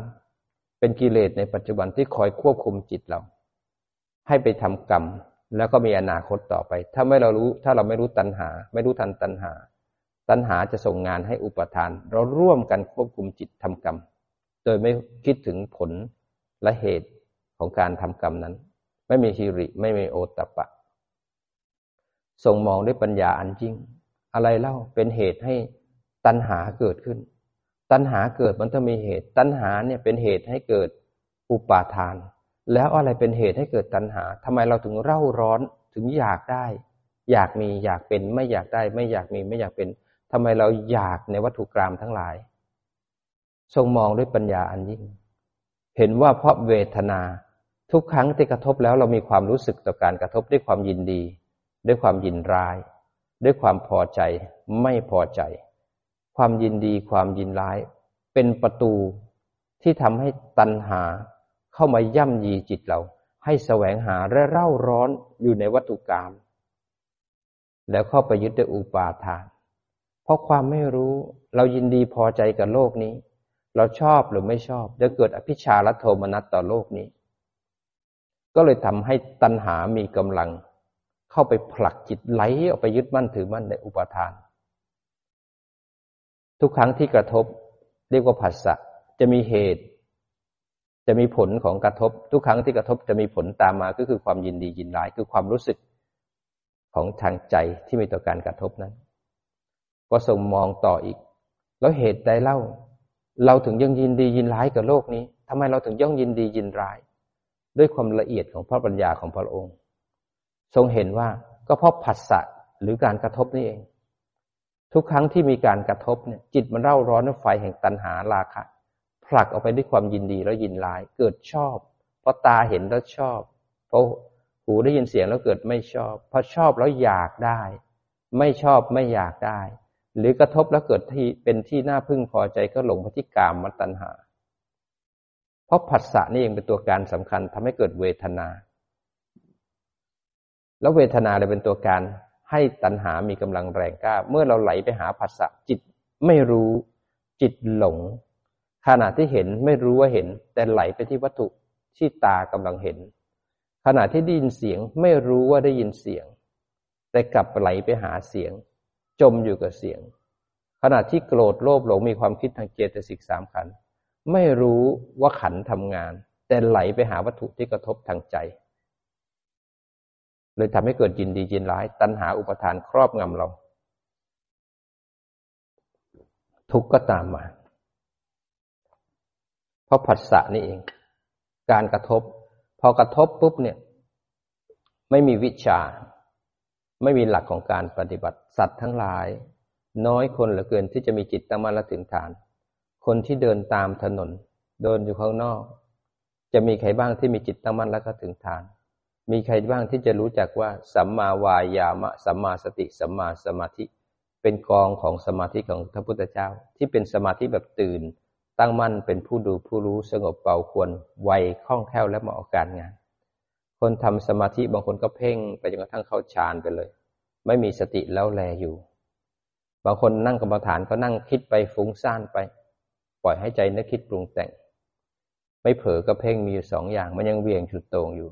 เป็นกิเลสในปัจจุบันที่คอยควบคุมจิตเรา ให้ไปทำกรรม แล้วก็มีอนาคตต่อไป ถ้าไม่เรารู้ ถ้าเราไม่รู้ตัณหา ไม่รู้ทันตัณหา ตัณหาจะส่งงานให้อุปทาน เราร่วมกันควบคุมจิตทำกรรม โดยไม่คิดถึงผลและเหตุของการทำกรรมนั้น ไม่มีฮิริไม่มีโอตปะส่งมองด้วยปัญญาอันจริง อะไรเล่าเป็นเหตุให้ตัณหาเกิดขึ้น ตัณหาเกิดมันต้องมีเหตุ ตัณหาเนี่ยเป็นเหตุให้เกิดอุปาทาน แล้วอะไรเป็นเหตุให้เกิดตัณหาทำไมเราถึงเร่าร้อนถึงอยากได้ อยากมีอยากเป็นไม่อยากได้ ไม่อยากมีไม่อยากเป็น ทำไมเราอยากในวัตถุกรรมทั้งหลาย ทรงมองด้วยปัญญาอันยิ่ง เห็นว่าเพราะเวทนาทุกครั้งที่กระทบแล้วเรามีความรู้สึกต่อการกระทบด้วยความยินดี ด้วยความยินร้าย ด้วยความพอใจ ไม่พอใจ ความยินดีความยินร้าย เป็นประตูที่ทำให้ตัณหาเข้ามาย่ำยีจิตเรา ให้แสวงหาและเร่าร้อนอยู่ในวัตถุกรรมแล้วเข้าไปยึดด้วยอุปาทาน เพราะความไม่รู้เรายินดีพอใจกับโลกนี้ เราชอบหรือไม่ชอบจะเกิดอภิชาและโทมนัสต่อโลกนี้ ก็เลยทำให้ตัณหามีกำลัง เข้าไปผลักจิตไหลออกไปยึดมั่นถือมั่นในอุปทาน ทุกครั้งที่กระทบ เรียกว่าผัสสะจะมีเหตุ จะมีผลของกระทบ ทุกครั้งที่กระทบจะมีผลตามมาก็คือความยินดียินร้ายคือความรู้สึกของทางใจที่มีต่อการกระทบนั้น ก็ส่งมองต่ออีก แล้วเหตุใดเล่า เราถึงยังยินดียินร้ายกับโลกนี้ทำไมเราถึงย่องยินดียินร้าย ด้วยความละเอียดของพระปัญญาของพระองค์ ทรงเห็นว่าก็เพราะผัสสะหรือการกระทบนี่เอง ทุกครั้งที่มีการกระทบเนี่ย จิตมันเร่าร้อนด้วยไฟแห่งตัณหาราคะผลักออกไปด้วยความยินดีแล้วยินร้าย เกิดชอบ เพราะตาเห็นแล้วชอบ เพราะหูได้ยินเสียงแล้วเกิดไม่ชอบ เพราะชอบแล้วอยากได้ ไม่ชอบไม่อยากได้ หรือกระทบแล้วเกิดที่เป็นที่น่าพึงพอใจก็หลงไปที่กามมตัณหา เพราะผัสสะนี่เองเป็นตัวการสำคัญทำให้เกิดเวทนา แล้วเวทนาเลยเป็นตัวการให้ตัณหามีกำลังแรงกล้า เมื่อเราไหลไปหาผัสสะจิตไม่รู้จิตหลง ขณะที่เห็นไม่รู้ว่าเห็น แต่ไหลไปที่วัตถุที่ตากำลังเห็น ขณะที่ได้ยินเสียงไม่รู้ว่าได้ยินเสียง แต่กลับไหลไปหาเสียง จมอยู่กับเสียง ขณะที่โกรธโลภหลงมีความคิดทางเจตสิกสามขัน ไม่รู้ว่าขันทำงาน แต่ไหลไปหาวัตถุที่กระทบทางใจ เลยทำให้เกิดยินดียินร้าย ตัณหาอุปทานครอบงำเรา ทุกข์ก็ตามมา เพราะผัสสะนี่เอง การกระทบ พอกระทบปุ๊บเนี่ย ไม่มีวิชา ไม่มีหลักของการปฏิบัติสัตว์ทั้งหลาย น้อยคนเหลือเกินที่จะมีจิตตั้งมั่นและถึงฐาน คนที่เดินตามถนน เดินอยู่ข้างนอก จะมีใครบ้างที่มีจิตตั้งมั่นและก็ถึงฐาน มีใครบ้างที่จะรู้จักว่าสัมมาวายามะสัมมาสติสัมมาสมาธิ เป็นกองของสมาธิของพระพุทธเจ้า ที่เป็นสมาธิแบบตื่น ตั้งมั่นเป็นผู้ดูผู้รู้สงบเบาควรไวคล่องแคล่วและเหมาะกับการงาน คนทำสมาธิบางคนก็เพ่งไปจนกระทั่งเข้าฌานไปเลย ไม่มีสติแล้วแลอยู่ บางคนนั่งกรรมฐานก็นั่งคิดไปฟุ้งซ่านไป ปล่อยให้ใจนึกคิดปรุงแต่ง ไม่เผลอก็เพ่งมีอยู่สองอย่างมันยังเวียงฉุดโตงอยู่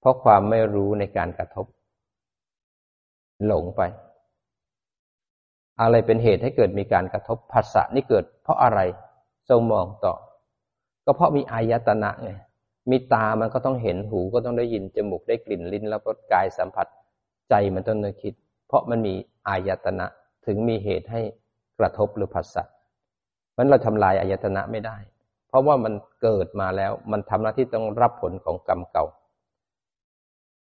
เพราะความไม่รู้ในการกระทบ หลงไป อะไรเป็นเหตุให้เกิดมีการกระทบภาษะนี่เกิด เพราะอะไรทรงมองต่อ ก็เพราะมีอายตนะไง มีตามันก็ต้องเห็นหูก็ต้องได้ยินจมูกได้กลิ่นลิ้น แล้วก็กายสัมผัสใจมันต้องนึกคิด เพราะมันมีอายตนะถึงมีเหตุให้กระทบหรือผัสสะมันเราทำลายอายตนะไม่ได้ เพราะว่ามันเกิดมาแล้วมันทำหน้าที่ต้องรับผลของกรรมเก่า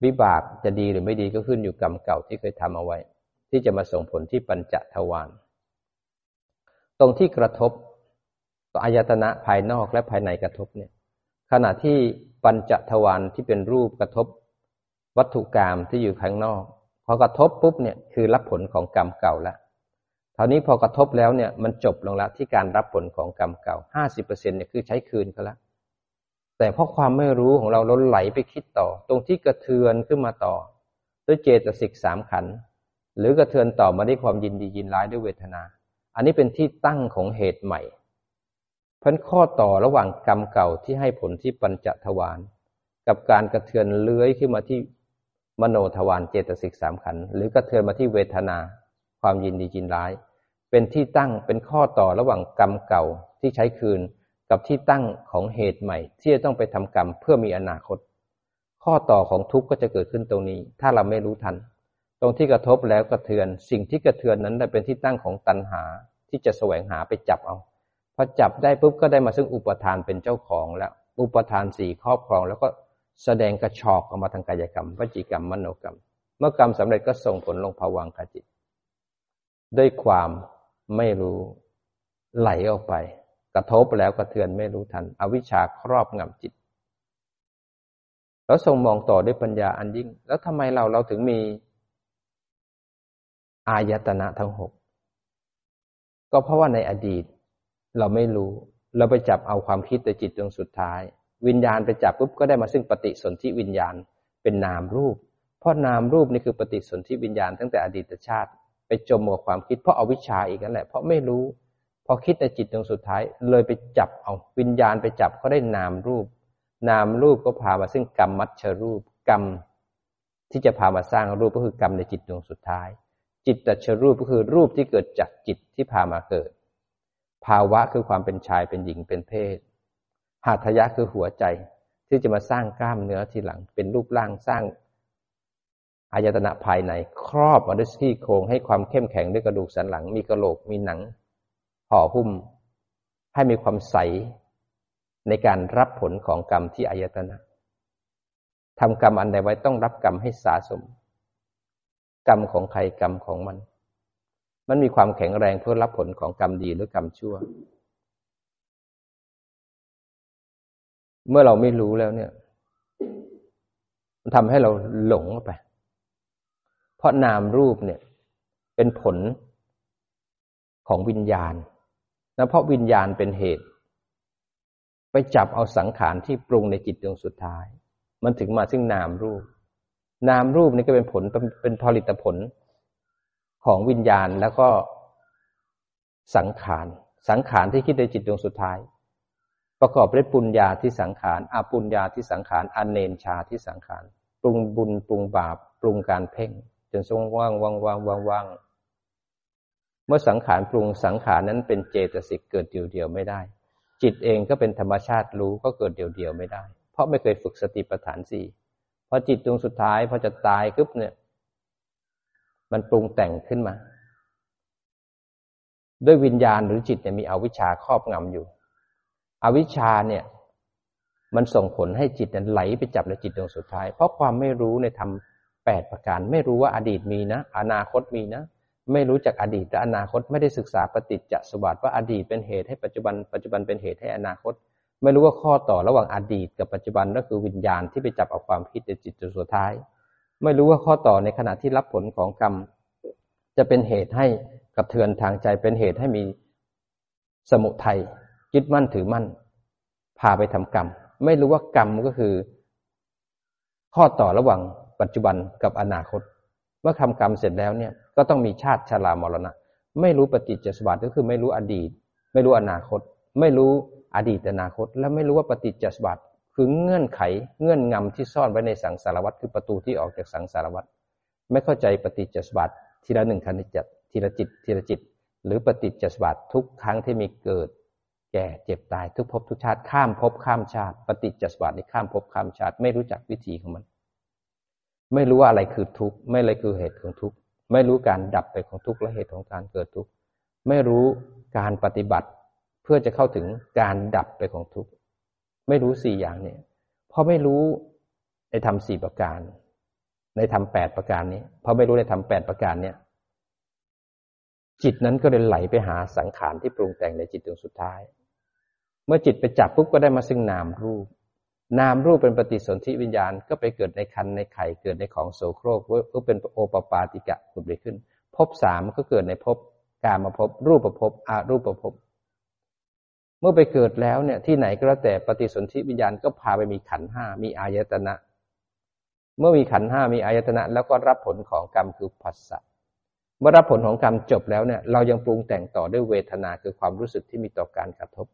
วิบากจะดีหรือไม่ดีก็ขึ้นอยู่กรรมเก่าที่เคยทำเอาไว้ ที่จะมาส่งผลที่ปัญจทวารตรงที่กระทบต่ออายตนะภายนอกและภายในกระทบเนี่ย ขณะที่ปัญจทวารที่เป็นรูปกระทบวัตถุกรรมที่อยู่ข้างนอกพอกระทบปุ๊บเนี่ยคือรับผลของกรรมเก่าแล้วคราวนี้พอกระทบแล้วเนี่ยมันจบลงแล้วที่การรับผลของกรรมเก่าห้าสิบเปอร์เซ็นเนี่ยคือใช้คืนเขาแล้วแต่เพราะความไม่รู้ของเราเราไหลไปคิดต่อ ตรงที่กระเทือนขึ้นมาต่อ ด้วยเจตสิกสามขัน หรือกระเทือนต่อมาด้วยความยินดียินร้ายด้วยเวทนา อันนี้เป็นที่ตั้งของเหตุใหม่ พันข้อต่อระหว่างกรรมเก่าที่ให้ผลที่ปัญจทวารกับการกระเทือนเลื้อยขึ้นมาที่มโนทวารเจตสิกสามขันหรือกระเทือนมาที่เวทนา ความยินดียินร้าย เป็นที่ตั้งเป็นข้อต่อระหว่างกรรมเก่าที่ใช้คืนกับที่ตั้งของเหตุใหม่ ที่จะต้องไปทำกรรมเพื่อมีอนาคต ข้อต่อของทุกข์ก็จะเกิดขึ้นตรงนี้ ถ้าเราไม่รู้ทัน ตรงที่กระทบแล้วกระเทือน สิ่งที่กระเทือนนั้นเป็นที่ตั้งของตัณหาที่จะแสวงหาไปจับเอา พอจับได้ปุ๊บก็ได้มาซึ่งอุปทานเป็นเจ้าของแล้ว อุปทานสี่ครอบครอง แล้วก็แสดงกระชอกออกมาทางกายกรรมวจีกรรมมโนกรรม เมื่อกรรมสำเร็จก็ส่งผลลงภวังคจิต ด้วยความไม่รู้ไหลออกไป กระทบแล้วกระเทือนไม่รู้ทัน อวิชชาครอบงำจิต แล้วทรงมองต่อด้วยปัญญาอันยิ่ง แล้วทำไมเราเราถึงมี อายตนะทั้งหกก็เพราะว่าในอดีต เราไม่รู้ เราไปจับเอาความคิดแต่จิตดวงสุดท้าย วิญญาณไปจับปุ๊บก็ได้มาซึ่งปฏิสนธิวิญญาณ เป็นนามรูป เพราะนามรูปนี่คือปฏิสนธิวิญญาณตั้งแต่อดีตชาติ ไปจมกับความคิดเพราะเอาวิชาอีกนั่นแหละเพราะไม่รู้พอคิดในจิตดวงสุดท้าย เลยไปจับเอาวิญญาณไปจับก็ได้นามรูป นามรูปก็พามาซึ่งกรรมมัชชรูป กรรม ที่จะพามาสร้างรูปก็คือกรรมในจิตดวงสุดท้าย จิตตชรูปก็คือรูปที่เกิดจากจิตที่พามาเกิด ภาวะคือความเป็นชายเป็นหญิงเป็นเพศ หาทยะคือหัวใจที่จะมาสร้างกล้ามเนื้อทีหลัง เป็นรูปร่างสร้างอายตนะภายใน ครอบมาด้วยที่โครงให้ความเข้มแข็งด้วยกระดูกสันหลัง มีกระโหลกมีหนังห่อหุ้ม ให้มีความใสในการรับผลของกรรมที่อายตนะทำกรรมอันใดไว้ต้องรับกรรมให้สาสม กรรมของใครกรรมของมัน มันมีความแข็งแรงเพื่อรับผลของกรรมดีหรือกรรมชั่ว เมื่อเราไม่รู้แล้วเนี่ย มันทำให้เราหลงไป เพราะนามรูปเนี่ย เป็นผลของวิญญาณนะเพราะวิญญาณเป็นเหตุ ไปจับเอาสังขารที่ปรุงในจิตดวงสุดท้าย มันถึงมาซึ่งนามรูป นามรูปนี่ก็เป็นผลเป็นผลิตผล ของวิญญาณแล้วก็สังขาร สังขารที่คิดในจิตดวงสุดท้าย ประกอบด้วยปุญญาที่สังขารอาปุญญาที่สังขารอเนนชาที่สังขาร ปรุงบุญปรุงบาป ปรุงการเพ่ง จนทรงว่างว่างว่างว่างว่างเมื่อสังขารปรุงสังขารนั้นเป็นเจตสิกเกิดเดียวเดียวไม่ได้ จิตเองก็เป็นธรรมชาติรู้ก็เกิดเดียวเดียวไม่ได้ เพราะไม่เคยฝึกสติปัฏฐานสี่พอจิตดวงสุดท้ายพอจะตายปุ๊บเนี่ย มันปรุงแต่งขึ้นมา ด้วยวิญญาณหรือจิตเนี่ยมีอวิชชาครอบงำอยู่ อวิชชาเนี่ย มันส่งผลให้จิตนั้นไหลไปจับในจิตดวงสุดท้าย เพราะความไม่รู้ในธรรมแปดประการ ไม่รู้ว่าอดีตมีนะ อนาคตมีนะ ไม่รู้จักอดีตและอนาคตไม่ได้ศึกษาปฏิจจสมบัติว่าอดีตเป็นเหตุให้ปัจจุบัน ปัจจุบันเป็นเหตุให้อนาคต ไม่รู้ว่าข้อต่อระหว่างอดีตกับปัจจุบันก็คือวิญญาณที่ไปจับเอาความคิดในจิตดวงสุดท้าย ไม่รู้ว่าข้อต่อในขณะที่รับผลของกรรม จะเป็นเหตุให้กระเทือนทางใจเป็นเหตุให้มีสมุทัยยึดมั่นถือมั่น พาไปทำกรรม ไม่รู้ว่ากรรมก็คือ ข้อต่อระหว่างปัจจุบันกับอนาคต เมื่อทำกรรมเสร็จแล้วเนี่ย ก็ต้องมีชาติชรามรณะ ไม่รู้ปฏิจจสมบัติก็คือไม่รู้อดีต ไม่รู้อนาคต ไม่รู้อดีตอนาคต และไม่รู้ว่าปฏิจจสมบัติ คือเงื่อนไขเงื่อนงำที่ซ่อนไว้ในสังสารวัฏคือประตูที่ออกจากสังสารวัฏไม่เข้าใจปฏิจจสมบัติทีละหนึ่งขณะจิตทีละจิตทีละจิต หรือปฏิจจสมบัติทุกครั้งที่มีเกิด แก่เจ็บตายทุกภพทุกชาติข้ามภพข้ามชาติ ปฏิจจสมบัติในข้ามภพข้ามชาติ ไม่รู้จักวิธีของมัน ไม่รู้ว่าอะไรคือทุกข์ไม่อะไรคือเหตุของทุกข์ไม่รู้การดับไปของทุกข์และเหตุของการเกิดทุกข์ไม่รู้การปฏิบัติเพื่อจะเข้าถึงการดับไปของทุกข์ ไม่รู้สี่อย่างเนี่ยเพราะไม่รู้ในธรรมสี่ประการ ในธรรมแปดประการนี้เพราะไม่รู้ในธรรมแปดประการเนี่ย จิตนั้นก็เลยไหลไปหาสังขารที่ปรุงแต่งในจิตดวงสุดท้าย เมื่อจิตไปจับปุ๊บก็ได้มาซึ่งนามรูป นามรูปเป็นปฏิสนธิวิญญาณก็ไปเกิดในคันในไข่เกิดในของโสโครกก็เป็นโอปปาติกะขุดไปขึ้นภพสามก็เกิดในภพกามาภพรูปภพอารูปภพ เมื่อไปเกิดแล้วเนี่ยที่ไหนก็แล้วแต่ปฏิสนธิวิญญาณก็พาไปมีขันห้ามีอายตนะ เมื่อมีขันห้ามีอายตนะ แล้วก็รับผลของกรรมคือผัสสะเมื่อรับผลของกรรมจบแล้วเนี่ยเรายังปรุงแต่งต่อด้วยเวทนาคือความรู้สึกที่มีต่อการกระทบ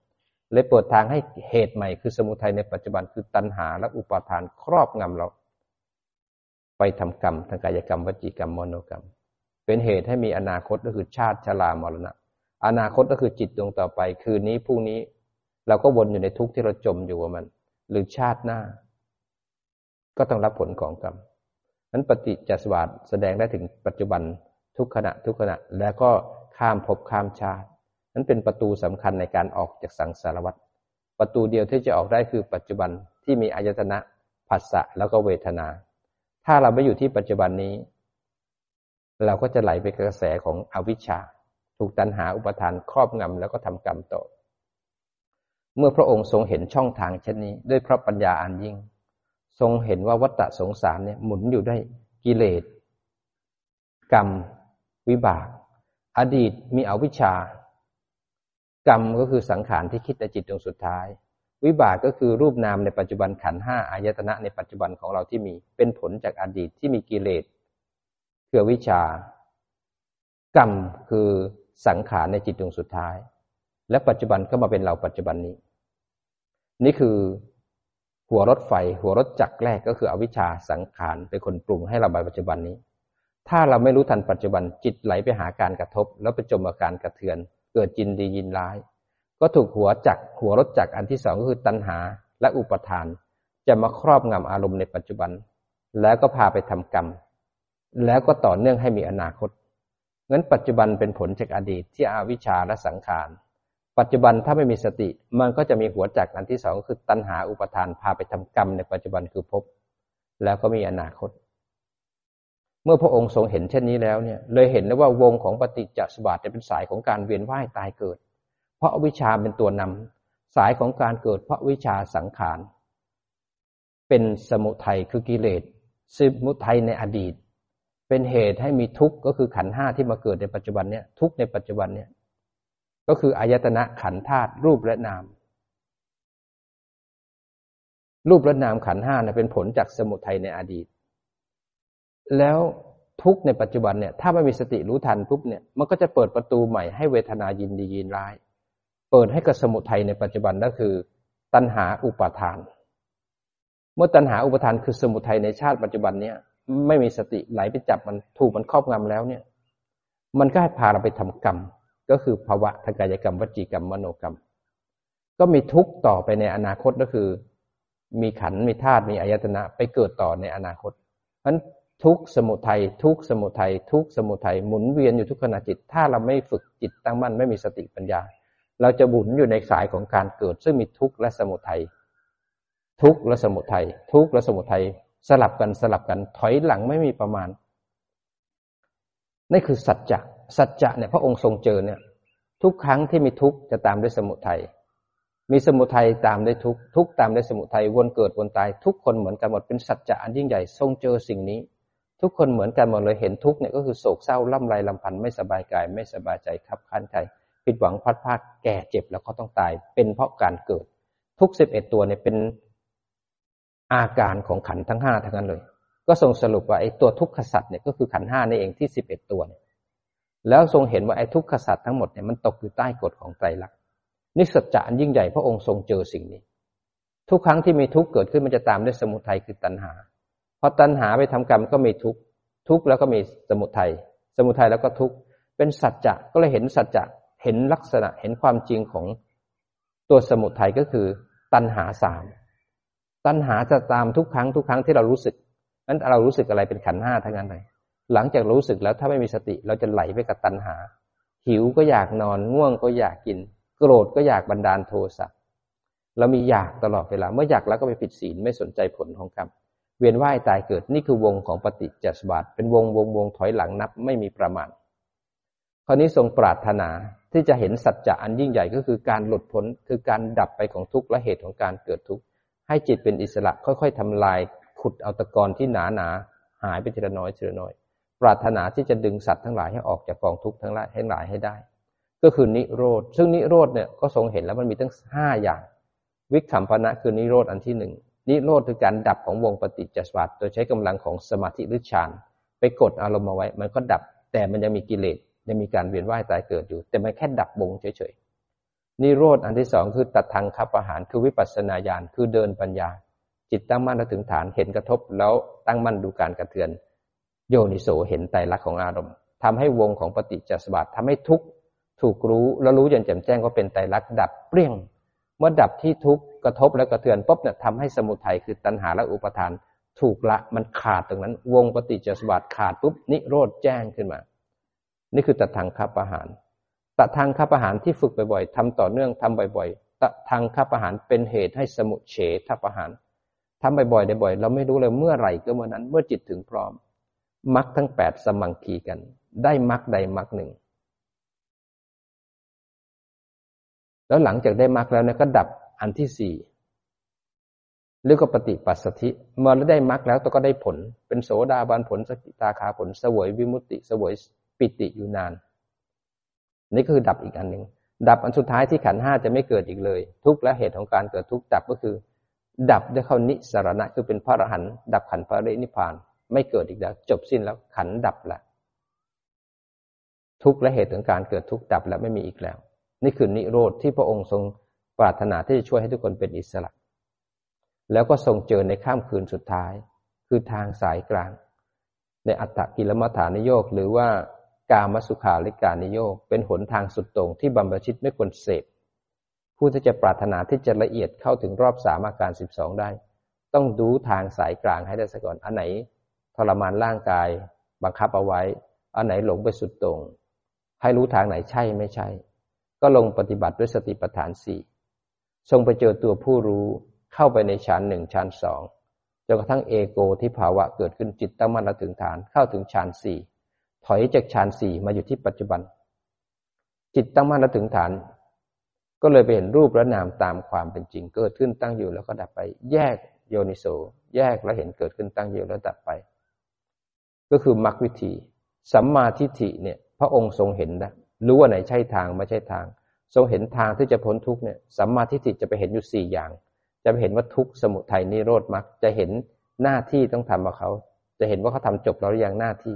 เลยเปิดทางให้เหตุใหม่คือสมุทัยในปัจจุบันคือตัณหาและอุปาทานครอบงำเรา ไปทำกรรมทางกายกรรมวจีกรรมมโนกรรม เป็นเหตุให้มีอนาคตก็คือชาติชรามรณะ อนาคตก็คือจิตดวงต่อไป คืนนี้พรุ่งนี้ เราก็วนอยู่ในทุกข์ที่เราจมอยู่กับมัน หรือชาติหน้า ก็ต้องรับผลของกรรมนั้นปฏิจจสมบัติแสดงได้ถึงปัจจุบันทุกขณะทุกขณะ แล้วก็ข้ามภพข้ามชาติ นั้นเป็นประตูสำคัญในการออกจากสังสารวัฏประตูเดียวที่จะออกได้คือปัจจุบันที่มีอายตนะผัสสะแล้วก็เวทนา ถ้าเราไม่อยู่ที่ปัจจุบันนี้ เราก็จะไหลไปกระแสของอวิชชา ถูกตัณหาอุปทานครอบงำแล้วก็ทำกรรมต่อ เมื่อพระองค์ทรงเห็นช่องทางเช่นนี้ ด้วยพระปัญญาอันยิ่ง ทรงเห็นว่าวัฏฏะสงสารเนี่ยหมุนอยู่ได้กิเลส กรรม วิบาก อดีตมีอวิชชา กรรมก็คือสังขารที่คิดในจิตดวงสุดท้าย วิบากก็คือรูปนามในปัจจุบันขันห้าอายตนะในปัจจุบันของเราที่มีเป็นผลจากอดีตที่มีกิเลสคือวิชากรรมคือ สังขารในจิตดวงสุดท้าย และปัจจุบันก็มาเป็นเราปัจจุบันนี้ นี่คือหัวรถไฟ หัวรถจักรแรกก็คืออวิชชาสังขารเป็นคนปรุงให้เราปัจจุบันนี้ ถ้าเราไม่รู้ทันปัจจุบันจิตไหลไปหาการกระทบ แล้วไปจมอาการกระเทือน เกิดจินดียินร้าย ก็ถูกหัวจักหัวรถจักอันที่สองก็คือตัณหาและอุปทาน จะมาครอบงำอารมณ์ในปัจจุบัน แล้วก็พาไปทำกรรม แล้วก็ต่อเนื่องให้มีอนาคต งั้นปัจจุบันเป็นผลจากอดีตที่อวิชชาและสังขาร ปัจจุบันถ้าไม่มีสติ มันก็จะมีหัวจักอันที่สองคือตัณหาอุปทานพาไปทำกรรมในปัจจุบันคือภพแล้วก็มีอนาคต เมื่อพระองค์ทรงเห็นเช่นนี้แล้วเนี่ย เลยเห็นแล้วว่าวงของปฏิจจสมบัติเป็นสายของการเวียนว่ายตายเกิด เพราะวิชาเป็นตัวนำสายของการเกิด เพราะวิชาสังขาร เป็นสมุทัยคือกิเลสสมุทัยในอดีต เป็นเหตุให้มีทุกข์ก็คือขันห้าที่มาเกิดในปัจจุบันเนี่ยทุกข์ในปัจจุบันเนี่ยก็คืออายตนะขันธาตุรูปและนาม รูปและนามขันห้าเป็นผลจากสมุทัยในอดีต แล้วทุกในปัจจุบันเนี่ยถ้าไม่มีสติรู้ทันปุ๊บเนี่ยมันก็จะเปิดประตูใหม่ให้เวทนายินดียินร้าย เปิดให้กับสมุทัยในปัจจุบันก็คือ ตัณหาอุปาทาน เมื่อตัณหาอุปทานคือสมุทัยในชาติปัจจุบันเนี่ย ไม่มีสติไหลไปจับมันถูกมันครอบงำแล้วเนี่ย มันก็ให้พาเราไปทำกรรม ก็คือภาวะทางกายกรรมวจีกรรมมโนกรรม ก็มีทุกข์ต่อไปในอนาคตก็คือ มีขันมีธาตุมีอายตนะไปเกิดต่อในอนาคตเพราะทุกสมุทัยทุกสมุทัยทุกสมุทัยหมุนเวียนอยู่ทุกขณะจิต ถ้าเราไม่ฝึกจิตตั้งมั่นไม่มีสติปัญญา เราจะบุนอยู่ในสายของการเกิด ซึ่งมีทุกข์และสมุทัยทุกข์และสมุทัยทุกข์และสมุทัย สลับกันสลับกัน ถอยหลังไม่มีประมาณนี่คือสัจจะสัจจะเนี่ยพระองค์ทรงเจอเนี่ย ทุกครั้งที่มีทุกข์จะตามด้วยสมุทัยมีสมุทัยตามด้วยทุกข์ทุกตามด้วยสมุทัยวนเกิดวนตาย ทุกคนเหมือนกันหมดเป็นสัจจะอันยิ่งใหญ่ทรงเจอสิ่งนี้ ทุกคนเหมือนกันหมดเลยเห็นทุกข์เนี่ยก็คือโศกเศร้าล่ำไรลำพันธ์ไม่สบายกาย ไม่สบายใจขับขันใจผิดหวังพัดพลาดแก่เจ็บแล้วก็ต้องตาย เป็นเพราะการเกิด ทุกสิบเอ็ดตัวเนี่ยเป็น อาการของขันทั้งห้าทั้งนั้นเลย ก็ทรงสรุปว่าไอ้ตัวทุกขสัตว์เนี่ยก็คือขันห้านี่เองที่สิบเอ็ดตัวเนี่ยแล้วทรงเห็นว่าไอ้ทุกขสัตว์ทั้งหมดเนี่ยมันตกอยู่ใต้กฎของไตรลักษณ์นี่สัจจะอันยิ่งใหญ่พระองค์ทรงเจอสิ่งนี้ ทุกครั้งที่มีทุกข์เกิดขึ้นมันจะตามด้วยสมุทัยคือตัณหาพอตัณหาไปทำกรรมก็มีทุกข์ทุกข์แล้วก็มีสมุทัยสมุทัยแล้วก็ทุกข์เป็นสัจจะก็เลยเห็นสัจจะเห็นลักษณะเห็นความจริงของตัวสมุทัยก็คือตัณหาสาม ตัณหาจะตามทุกครั้งทุกครั้งที่เรารู้สึกนั้นเรารู้สึกอะไรเป็นขันห้าทั้งนั้นเลยหลังจากรู้สึกแล้วถ้าไม่มีสติเราจะไหลไปกับตัณหา หิวก็อยากนอนง่วงก็อยากกิน โกรธก็อยากบันดาลโทสะเรามีอยากตลอดเวลาเมื่ออยากแล้วก็ไปผิดศีลไม่สนใจผลของกรรมเวียนว่ายตายเกิดนี่คือวงของปฏิจจสมบัติเป็นวงวงวงถอยหลังนับไม่มีประมาณคราวนี้ทรงปรารถนาที่จะเห็นสัจจะอันยิ่งใหญ่ก็คือการหลุดพ้นคือการดับไปของทุกข์และเหตุของการเกิดทุกข์ ให้จิตเป็นอิสระค่อยๆทำลายขุดเอาตะกอนที่หนาหนาหายไปทีละน้อยทีละน้อย ปรารถนาที่จะดึงสัตว์ทั้งหลายให้ออกจากกองทุกข์ทั้งหลายให้หลายให้ได้ ก็คือนิโรธ ซึ่งนิโรธเนี่ยก็ทรงเห็นแล้วมันมีทั้งห้าอย่าง วิคัมปณะคือนิโรธอันที่หนึ่งนิโรธคือการดับของวงปฏิจจสมบัตโดยใช้กำลังของสมาธิหรือฌานไปกดอารมณ์มาไว้ มันก็ดับแต่มันยังมีกิเลสยังมีการเวียนว่ายตายเกิดอยู่ แต่มันแค่ดับวงเฉยๆ นิโรธอันที่สองคือตัดทางคับอาหารคือวิปัสสนาญาณคือเดินปัญญา จิตตั้งมั่นแล้วถึงฐานเห็นกระทบแล้วตั้งมั่นดูการกระเทือน โยนิโสเห็นไตรลักษณ์ของอารมณ์ทำให้วงของปฏิจจสมบัติทำให้ทุกถูกรู้แล้วรู้อย่างแจ่มแจ้งว่าเป็นไตรลักษณ์ดับเปรี้ยง เมื่อดับที่ทุกกระทบแล้วกระเทือนปุ๊บเนี่ยทำให้สมุทัยคือตัณหาและอุปทาน ถูกละมันขาดตรงนั้น วงปฏิจจสมบัติขาดปุ๊บนิโรธแจ้งขึ้นมา นี่คือตัดทางคับอาหาร ตัดทางคับอาหารที่ฝึกบ่อยๆทำต่อเนื่องทำบ่อยๆตัดทางคับอาหารเป็นเหตุให้สมุเฉทับอาหารทำบ่อยๆบ่อย เราไม่รู้เลยเมื่อไหร่ก็เมื่อนั้นเมื่อจิตถึงพร้อมมรรคทั้งแปดสมังคีกัน ได้มรรคใดมรรคหนึ่ง แล้วหลังจากได้มรรคแล้วเนี่ยก็ดับอันที่สี่เรียกว่าปฏิปัสสธิเมื่อได้มรรคแล้วก็ได้ผล เป็นโสดาบันผลสกิตาคาผลสวยวิมุตติสวยปิติอยู่นาน นี่คือดับอีกอันหนึ่งดับอันสุดท้ายที่ขันห้าจะไม่เกิดอีกเลย ทุกและเหตุของการเกิดทุกดับก็คือ ดับด้วยเข้านิสรณะคือเป็นพระอรหันต์ดับขันพระเรนิพาน ไม่เกิดอีกแล้ว จบสิ้นแล้วขันดับละทุกและเหตุของการเกิดทุกดับแล้วไม่มีอีกแล้ว นี่คือนิโรธที่พระองค์ทรงปรารถนาที่จะช่วยให้ทุกคนเป็นอิสระ แล้วก็ทรงเจอในข้ามคืนสุดท้าย คือทางสายกลาง ในอัตตกิลมัฐานโยกหรือว่า กามสุขาริการนิโยกเป็นหนทางสุดตรงที่บำเพ็ชิตไม่ควรเสพผู้ที่จะปรารถนาที่จะละเอียดเข้าถึงรอบสามอาการสิบสองได้ ต้องดูทางสายกลางให้ได้ซะก่อนอันไหน ทรมานร่างกาย บังคับเอาไว้ อันไหนหลงไปสุดตรง ให้รู้ทางไหนใช่ไม่ใช่ ก็ลงปฏิบัติด้วยสติปัฏฐานสี่ทรงไปเจอตัวผู้รู้เข้าไปในชั้นหนึ่งชั้นสองจนกระทั่งเอโกที่ภาวะเกิดขึ้นจิตตั้งมั่นและถึงฐานเข้าถึงชั้นสี่ ถอยจากฌานสี่มาอยู่ที่ปัจจุบัน จิตตั้งมั่นและถึงฐาน ก็เลยไปเห็นรูปและนามตามความเป็นจริง เกิดขึ้นตั้งอยู่แล้วก็ดับไป แยกโยนิโส แยกแล้วเห็นเกิดขึ้นตั้งอยู่แล้วดับไป ก็คือมรรควิธี สัมมาทิฏฐิเนี่ย พระองค์ทรงเห็นนะรู้ว่าไหนใช่ทางไม่ใช่ทาง ทรงเห็นทางที่จะพ้นทุกเนี่ย สัมมาทิฏฐิจะไปเห็นอยู่สี่อย่าง จะไปเห็นว่าทุกสมุทัยนิโรธมรรค จะเห็นหน้าที่ต้องทำกับเขา จะเห็นว่าเขาทาจบแล้วหรือยังหน้าที่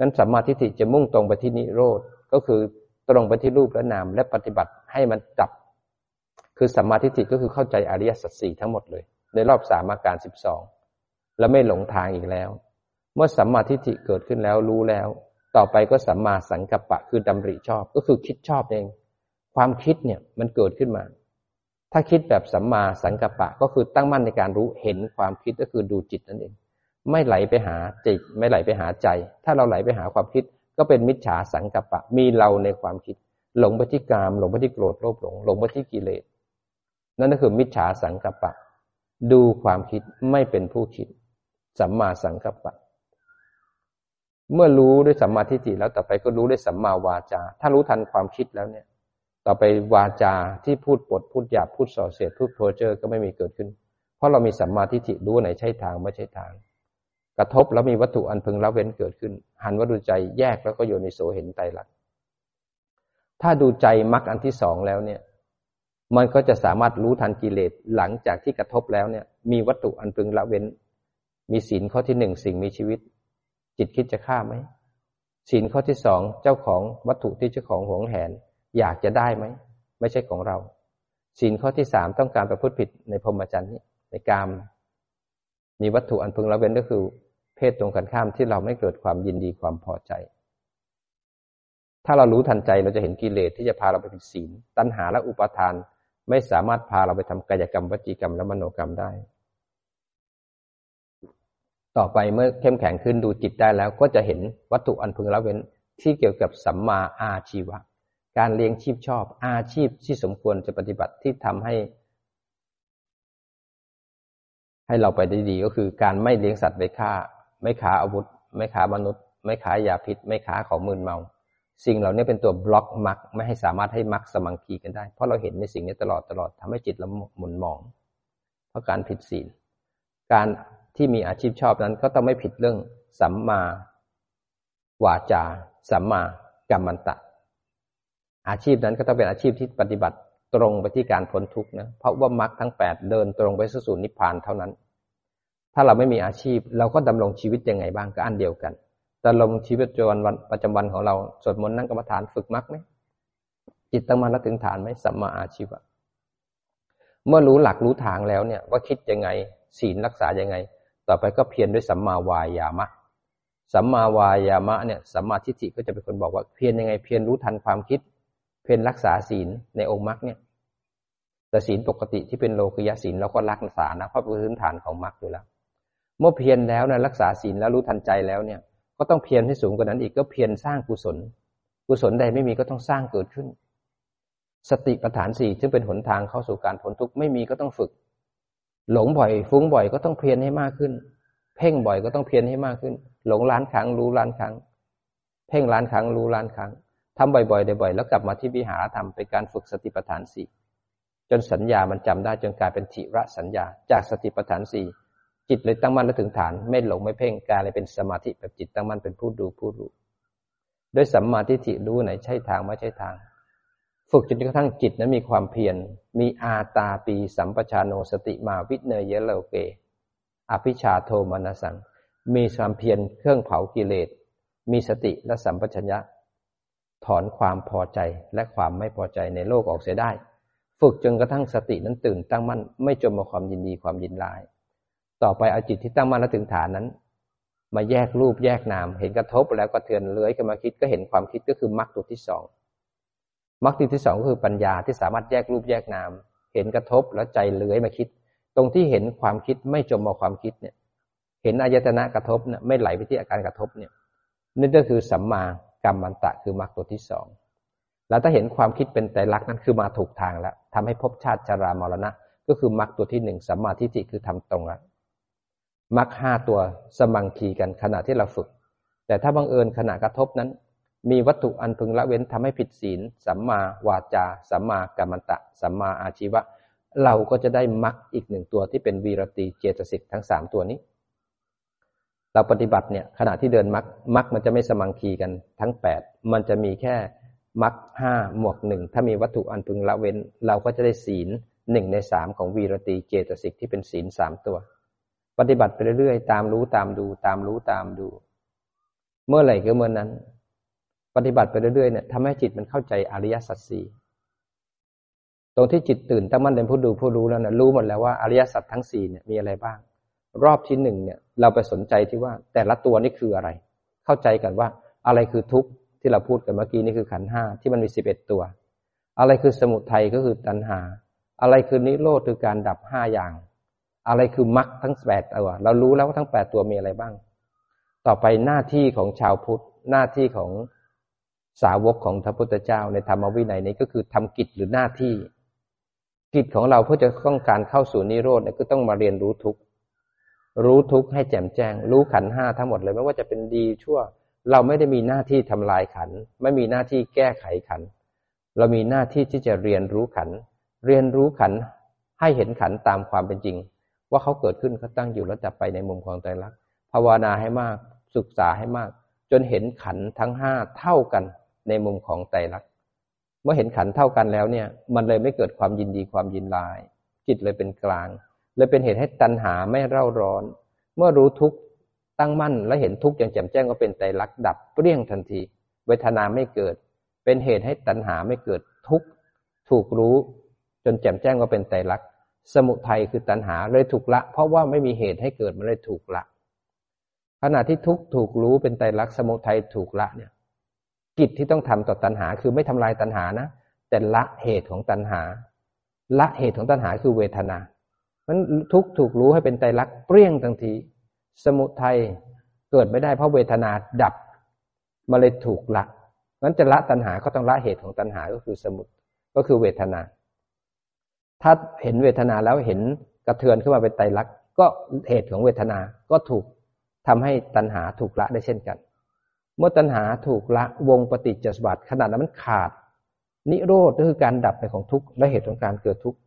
นั้นสัมมาทิฏฐิจะมุ่งตรงไปที่นิโรธก็คือตรงไปที่รูปและนามและปฏิบัติให้มันจับ คือสัมมาทิฏฐิก็คือเข้าใจอริยสัจสี่ทั้งหมดเลย ในรอบสามอาการสิบสองแล้วไม่หลงทางอีกแล้ว เมื่อสัมมาทิฏฐิเกิดขึ้นแล้วรู้แล้ว ต่อไปก็สัมมาสังกัปปะคือดำริชอบก็คือคิดชอบเอง ความคิดเนี่ยมันเกิดขึ้นมา ถ้าคิดแบบสัมมาสังกัปปะก็คือตั้งมั่นในการรู้เห็นความคิดก็คือดูจิตนั่นเอง ไม่ไหลไปหาจิต ไม่ไหลไปหาใจ ถ้าเราไหลไปหาความคิด ก็เป็นมิจฉาสังกัปปะ มีเราในความคิด หลงไปที่กาม หลงไปที่โกรธโลภหลง หลงไปที่กิเลส นั่นก็คือมิจฉาสังกัปปะ ดูความคิดไม่เป็นผู้คิด สัมมาสังกัปปะ เมื่อรู้ด้วยสัมมาทิฏฐิแล้วต่อไปก็รู้ด้วยสัมมาวาจา ถ้ารู้ทันความคิดแล้วเนี่ย ต่อไปวาจาที่พูดปดพูดหยาบพูดส่อเสียดพูดโพเจอร์ก็ไม่มีเกิดขึ้น เพราะเรามีสัมมาทิฏฐิรู้ไหนใช่ทางไม่ใช่ทาง กระทบแล้วมีวัตถุอันพึงละเว้นเกิดขึ้น หันวัตถุใจแยกแล้วก็โยนิโสเห็นไตรลักษณ์ถ้าดูใจมรรคอันที่สองแล้วเนี่ย มันก็จะสามารถรู้ทันกิเลสหลังจากที่กระทบแล้วเนี่ย มีวัตถุอันพึงละเว้น มีศีลข้อที่หนึ่งสิ่งมีชีวิต จิตคิดจะฆ่าไหมศีลข้อที่สองเจ้าของวัตถุที่เจ้าของหวงแหน อยากจะได้ไหมไม่ใช่ของเราศีลข้อที่สามต้องการประพฤติผิดในพรหมจรรย์นี้ในกาม มีวัตถุอันพึงละเว้นก็คือ เพศตรงกันข้ามที่เราไม่เกิดความยินดีความพอใจ ถ้าเรารู้ทันใจเราจะเห็นกิเลสที่จะพาเราไปผิดศีล ตัณหาและอุปาทานไม่สามารถพาเราไปทำกายกรรมวจีกรรมและมโนกรรมได้ ต่อไปเมื่อเข้มแข็งขึ้นดูจิตได้แล้ว ก็จะเห็นวัตถุอันพึงละเว้นที่เกี่ยวกับสัมมาอาชีวะ การเลี้ยงชีพชอบอาชีพที่สมควรจะปฏิบัติที่ทำให้ ให้เราไปได้ดีก็คือการไม่เลี้ยงสัตว์ไปฆ่า ไม่ขาอาวุธ ไม่ขามนุษย์ ไม่ขายาพิษ ไม่ขาของมืนเมา สิ่งเหล่านี้เป็นตัวบล็อกมักไม่ให้สามารถให้มักสมังคีกันได้ เพราะเราเห็นในสิ่งนี้ตลอดตลอดทำให้จิตเราหมุนมอง เพราะการผิดศีล การที่มีอาชีพชอบนั้นก็ต้องไม่ผิดเรื่องสัมมาวาจา สัมมากัมมันตะ อาชีพนั้นก็ต้องเป็นอาชีพที่ปฏิบัติตรงไปที่การพ้นทุกข์นะ เพราะว่ามรรคทั้งแปดเดินตรงไปสู่นิพพานเท่านั้น ถ้าเราไม่มีอาชีพ เราก็ดำรงชีวิตยังไงบ้างก็อันเดียวกันดำรงชีวิตประจำวันประจำวันของเราสวดมนต์นั่งกรรมฐานฝึกมรรคไหมจิตตั้งมั่นแล้วถึงฐานไหมสัมมาอาชีวะเมื่อรู้หลักรู้ทางแล้วเนี่ย ว่าคิดยังไง ศีลรักษายังไง ต่อไปก็เพียรด้วยสัมมาวายามะ สัมมาวายามะเนี่ยสัมมาทิฏฐิก็จะเป็นคนบอกว่าเพียรยังไง เพียรรู้ทันความคิด เพียรรักษาศีลในองค์มรรคเนี่ยแต่ศีลปกติที่เป็นโลกิยศีลเราก็รักษานะเพราะเป็นพื้นฐานของมรรคอยู่แล้ว เมื่อเพียรแล้วนะรักษาศีลแล้วรู้ทันใจแล้วเนี่ย ก็ต้องเพียรให้สูงกว่านั้นอีกก็เพียรสร้างกุศล กุศลใดไม่มีก็ต้องสร้างเกิดขึ้น สติปัฏฐานสี่ซึ่งเป็นหนทางเข้าสู่การพ้นทุกข์ไม่มีก็ต้องฝึก หลงบ่อย ฟุ้งบ่อยก็ต้องเพียรให้มากขึ้น เพ่งบ่อยก็ต้องเพียรให้มากขึ้น หลงล้านครั้งรู้ล้านครั้ง เพ่งล้านครั้งรู้ล้านครั้งทำบ่อยๆบ่อยๆแล้วกลับมาที่วิหารธรรมเป็นการฝึกสติปัฏฐานสี่จนสัญญามันจำได้จนกลายเป็นทิระสัญญา จากสติปัฏฐานสี่ จิตเลยตั้งมั่นและถึงฐาน ไม่หลงไม่เพ่งกายเลยเป็นสมาธิแบบจิตตั้งมั่นเป็นผู้ดูผู้รู้ด้วยสัมมาทิฏฐิรู้ไหนใช่ทางไม่ใช่ทาง ฝึกจนกระทั่งจิตนั้นมีความเพียรมีอาตาปีสัมปชานโนสติมาวิเนยเยโลเก อภิชาโทมนสัง มีความเพียรเครื่องเผากิเลส มีสติและสัมปชัญญะ ถอนความพอใจและความไม่พอใจในโลกออกเสียได้ ฝึกจนกระทั่งสตินั้นตื่นตั้งมั่น ไม่จมมาความยินดีความยินร้าย ต่อไปเอาจิตที่ตั้งมั่นและถึงฐานนั้น มาแยกรูปแยกนาม เห็นกระทบแล้วก็เทือนเลื้อยขึ้นมาคิดก็เห็นความคิดก็คือมรรคตัวที่สองมรรคตัวที่สองก็คือปัญญาที่สามารถแยกรูปแยกนาม เห็นกระทบแล้วใจเลื้อยมาคิด ตรงที่เห็นความคิดไม่จมมาความคิดเนี่ย เห็นอายตนะกระทบเนี่ยไม่ไหลไปที่อาการกระทบเนี่ยนี่ก็คือสัมมากรรมมันตะคือมรรคตัวที่สองแล้วถ้าเห็นความคิดเป็นแต่ลักนั้นคือมาถูกทางแล้วทำให้พบชาติชรามรณะ ก็คือมรรคตัวที่หนึ่งสัมมาทิฏฐิคือทำตรงแล้ว มักห้าตัวสมังคีกันขณะที่เราฝึก แต่ถ้าบังเอิญขณะกระทบนั้น มีวัตถุอันพึงละเว้นทำให้ผิดศีล สัมมาวาจา สัมมากัมมันตะ สัมมาอาชีวะ เราก็จะได้มักอีกหนึ่งตัวที่เป็นวีรตีเจตสิกทั้งสามตัวนี้ เราปฏิบัติเนี่ยขณะที่เดินมักมักมันจะไม่สมังคีกันทั้งแปดมันจะมีแค่มักห้าหมวกหนึ่งถ้ามีวัตถุอันพึงละเว้น เราก็จะได้ศีลหนึ่งในสามของวีรตีเจตสิกที่เป็นศีลสามตัว ปฏิบัติไปเรื่อยๆ ตามรู้ตามดู ตามรู้ตามดู เมื่อไหร่ก็เมื่อนั้น ปฏิบัติไปเรื่อยๆเนี่ยทำให้จิตมันเข้าใจอริยสัจสี่ตรงที่จิตตื่นตั้งมั่นเป็นผู้ดูผู้รู้แล้วนะรู้หมดแล้วว่าอริยสัจทั้งสี่เนี่ยมีอะไรบ้าง รอบที่หนึ่งเนี่ย เราไปสนใจที่ว่าแต่ละตัวนี่คืออะไร เข้าใจกันว่าอะไรคือทุกข์ที่เราพูดกันเมื่อกี้นี่คือขันห้าที่มันมีสิบเอ็ดตัว อะไรคือสมุทัยก็คือตัณหา อะไรคือนิโรธคือการดับห้าอย่าง อะไรคือมรรคทั้งแปดตัวเรารู้แล้วว่าทั้งแปดตัวมีอะไรบ้าง ต่อไปหน้าที่ของชาวพุทธ หน้าที่ของสาวกของพระพุทธเจ้าในธรรมวินัยนี้ก็คือทำกิจหรือหน้าที่ กิจของเราเพื่อจะต้องการเข้าสู่นิโรธเนี่ยก็ต้องมาเรียนรู้ทุกรู้ทุกให้แจ่มแจ้ง รู้ขันห้าทั้งหมดเลยไม่ว่าจะเป็นดีชั่ว เราไม่ได้มีหน้าที่ทำลายขัน ไม่มีหน้าที่แก้ไขขัน เรามีหน้าที่ที่จะเรียนรู้ขัน เรียนรู้ขันให้เห็นขันตามความเป็นจริง ว่าเขาเกิดขึ้นเขาตั้งอยู่แล้วจะไปในมุมของใจรักภาวนาให้มากศึกษาให้มาก จนเห็นขันทั้งห้าเท่ากันในมุมของใจรักเมื่อเห็นขันเท่ากันแล้วเนี่ย มันเลยไม่เกิดความยินดีความยินลาย จิตเลยเป็นกลาง เลยเป็นเหตุให้ตัณหาไม่เร่าร้อน เมื่อรู้ทุกตั้งมั่นและเห็นทุกอย่างแจ่มแจ้งก็เป็นใจรักดับเปรี้ยงทันที เวทนาไม่เกิด เป็นเหตุให้ตัณหาไม่เกิดทุกถูกรู้จนแจ่มแจ้งว่าเป็นใจรัก สมุทัยคือตัณหาเลยถูกละ เพราะว่าไม่มีเหตุให้เกิดมันเลยถูกละ ขณะที่ทุกถูกรู้เป็นใจรักสมุทัยถูกละเนี่ย กิจที่ต้องทำต่อตัณหา คือไม่ทำลายตัณหานะแต่ละเหตุของตัณหา ละเหตุของตัณหาคือเวทนามันทุกถูกรู้ให้เป็นไตรลักษณ์เปรี้ยงทันที สมุทัยเกิดไม่ได้เพราะเวทนาดับมาเลยถูกละนั้นจะละตัณหาก็ต้องละเหตุของตัณหาก็คือสมุทก็คือเวทนา ถ้าเห็นเวทนาแล้วเห็นกระเทือนขึ้นมาเป็นไตรลักษณ์ก็เหตุของเวทนาก็ถูกทำให้ตัณหาถูกละได้เช่นกัน เมื่อตัณหาถูกละวงปฏิจจสมบัติขนาดนั้นมันขาด นิโรธก็คือการดับไปของทุกข์และเหตุของการเกิดทุกข์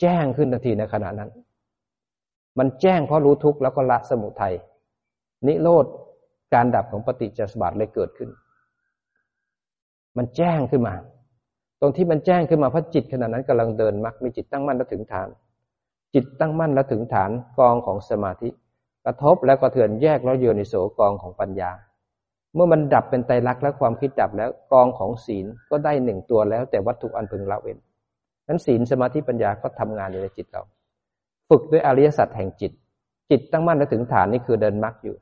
แจ้งขึ้นทันทีในขณะนั้น มันแจ้งเพราะรู้ทุกข์แล้วก็ละสมุทัยนิโรธการดับของปฏิจจสมบัติเลยเกิดขึ้น มันแจ้งขึ้นมา รงที่มันแจ้งขึ้นมาเพราะจิตขณะนั้นกำลังเดินมักมีจิตตั้งมั่นแล้วถึงฐาน จิตตั้งมั่นแล้วถึงฐานกองของสมาธิ กระทบแล้วก็เถื่อนแยกแล้วโยนิโสกองของปัญญา เมื่อมันดับเป็นไตรลักษณ์และความคิดดับแล้วกองของศีลก็ได้หนึ่งตัวแล้วแต่วัตถุอันพึงละเว้นนั้นศีลสมาธิปัญญาก็ทำงานอยู่ในจิตเรา ฝึกด้วยอริยสัจแห่งจิต จิตตั้งมั่นและถึงฐานนี่คือเดินมรรคอยู่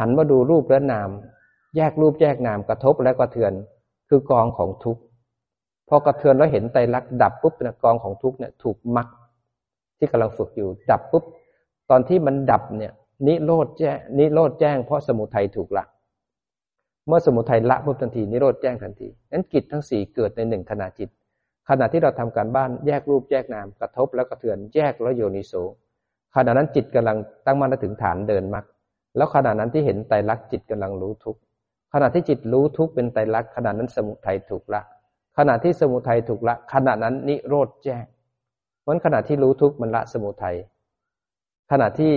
หันมาดูรูปและนาม แยกรูปแยกนามกระทบและกระเทือนคือกองของทุกข์ พอกระเทือนแล้วเห็นไตรลักษณ์ดับปุ๊บนกองของทุกข์เนี่ยถูกมรรคที่กำลังฝึกอยู่ดับปุ๊บตอนที่มันดับเนี่ยนิโรธแจ้งนิโรธแจ้งเพราะสมุทัยถูกละ เมื่อสมุทัยละปุ๊บทันทีนิโรธแจ้งทันทีนั้นกิจทั้งสี่เกิดในหนึ่งขณะจิต ขณะที่เราทำการบ้านแยกรูปแยกนามกระทบแล้วกระเทือนแยกแล้วโยนิโสขณะนั้นจิตกำลังตั้งมั่นถึงฐานเดินมรรคแล้วขณะนั้นที่เห็นไตรลักษณ์จิตกำลังรู้ทุกขณะที่จิตรู้ทุกเป็นไตรลักษณ์ขณะนั้นสมุทัยถูกละ ขณะที่สมุทัยถูกละ ขณะนั้นนิโรธแจ้งเพราะขณะที่รู้ทุกข์มันละสมุทัยขณะที่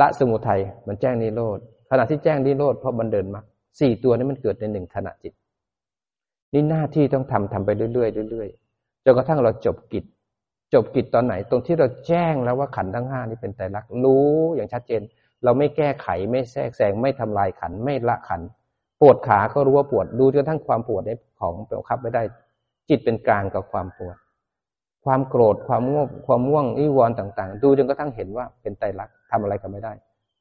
ละสมุทัยมันแจ้งนิโรธขณะที่แจ้งนิโรธเพราะบันเดินมาสี่ตัวนี้มันเกิดในหนึ่งขณะจิต นี่หน้าที่ต้องทำทำไปเรื่อยๆเรื่อยๆจนกระทั่งเราจบกิจ จบกิจตอนไหน ตรงที่เราแจ้งแล้วว่าขันทั้งห้านี้เป็นไตรลักษณ์รู้อย่างชัดเจน เราไม่แก้ไขไม่แทรกแซงไม่ทำลายขันไม่ละขัน ปวดขาก็รู้ว่าปวดดูจนกระทั่งความปวดได้ ของเป็นคับไม่ได้ จิตเป็นกลางกับความปวด ความโกรธความง่วงความง่วงอิวรต่าง ๆ ดูจนกระทั่งเห็นว่าเป็นไตรลักษณ์ทำอะไรก็ไม่ได้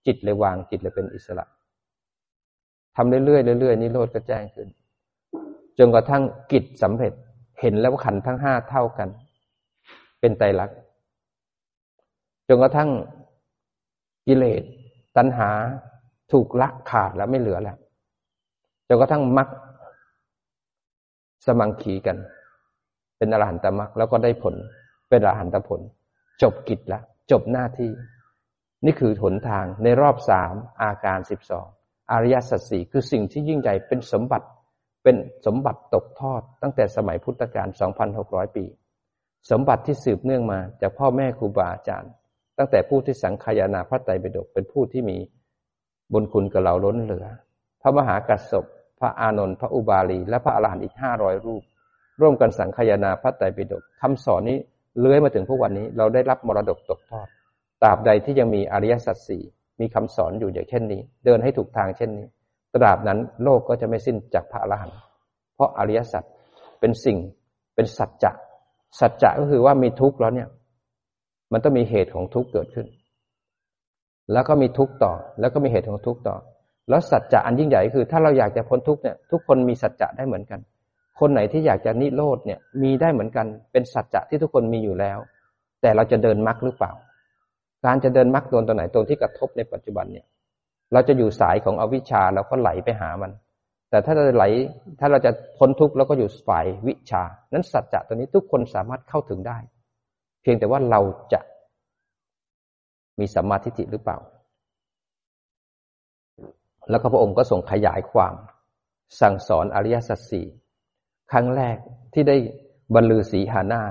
จิตเลยวางจิตเลยเป็นอิสระทำเรื่อยๆเรื่อยๆนิโรธก็แจ้งขึ้น จนกระทั่งกิจสำเร็จเห็นแล้วว่าขันทั้งห้าเท่ากัน เป็นไตรลักษณ์จนกระทั่งกิเลสตัณหาถูกละขาดแล้วไม่เหลือแล้วจนกระทั่งมรรค สมังขีกัน เป็นอรหันตมรรคแล้วก็ได้ผล เป็นอรหันตผล จบกิจแล้วจบหน้าที่ นี่คือหนทางในรอบสามอาการสิบสองอริยสัจสี่คือสิ่งที่ยิ่งใหญ่เป็นสมบัติเป็นสมบัติตกทอด ตั้งแต่สมัยพุทธกาล 2,600 ปี สมบัติที่สืบเนื่องมาจากพ่อแม่ครูบาอาจารย์ ตั้งแต่ผู้ที่สังขยานาพระไตรปิฎกเป็นผู้ที่มีบุญคุณกับเราล้นเหลือ พระมหากัสสป พระอานนท์พระอุบาลี และพระอรหันต์อีกห้าร้อยรูป ร่วมกันสังขยานาพระไตรปิฎกคำสอนนี้เลื้อยมาถึงพวกวันนี้เราได้รับมรดกตกทอดตราบใดที่ยังมีอริยสัจสี่มีคำสอนอยู่อย่างเช่นนี้ เดินให้ถูกทางเช่นนี้ ตราบนั้นโลกก็จะไม่สิ้นจากพระอรหันต์เพราะอริยสัจเป็นสิ่งเป็นสัจจะสัจจะก็คือว่ามีทุกข์แล้วเนี่ย มันต้องมีเหตุของทุกข์เกิดขึ้น แล้วก็มีทุกข์ต่อ แล้วก็มีเหตุของทุกข์ต่อ แล้วสัจจะอันยิ่งใหญ่คือ ถ้าเราอยากจะพ้นทุกเนี่ยทุกคนมีสัจจะได้เหมือนกัน คนไหนที่อยากจะนิโรธเนี่ยมีได้เหมือนกัน เป็นสัจจะที่ทุกคนมีอยู่แล้ว แต่เราจะเดินมรรคหรือเปล่า การจะเดินมรรคโดนตัวไหนตัวที่กระทบในปัจจุบันเนี่ย เราจะอยู่สายของอวิชชาเราก็ไหลไปหามัน แต่ถ้าเราไหลถ้าเราจะพ้นทุกข์แล้วก็อยู่ฝ่ายวิชา นั้นสัจจะตัวนี้ทุกคนสามารถเข้าถึงได้ เพียงแต่ว่าเราจะมีสัมมาทิฏฐิหรือเปล่า แล้วก็พระองค์ก็ส่งขยายความ สั่งสอนอริยสัจสี่ครั้งแรกที่ได้บรรลือสีหานา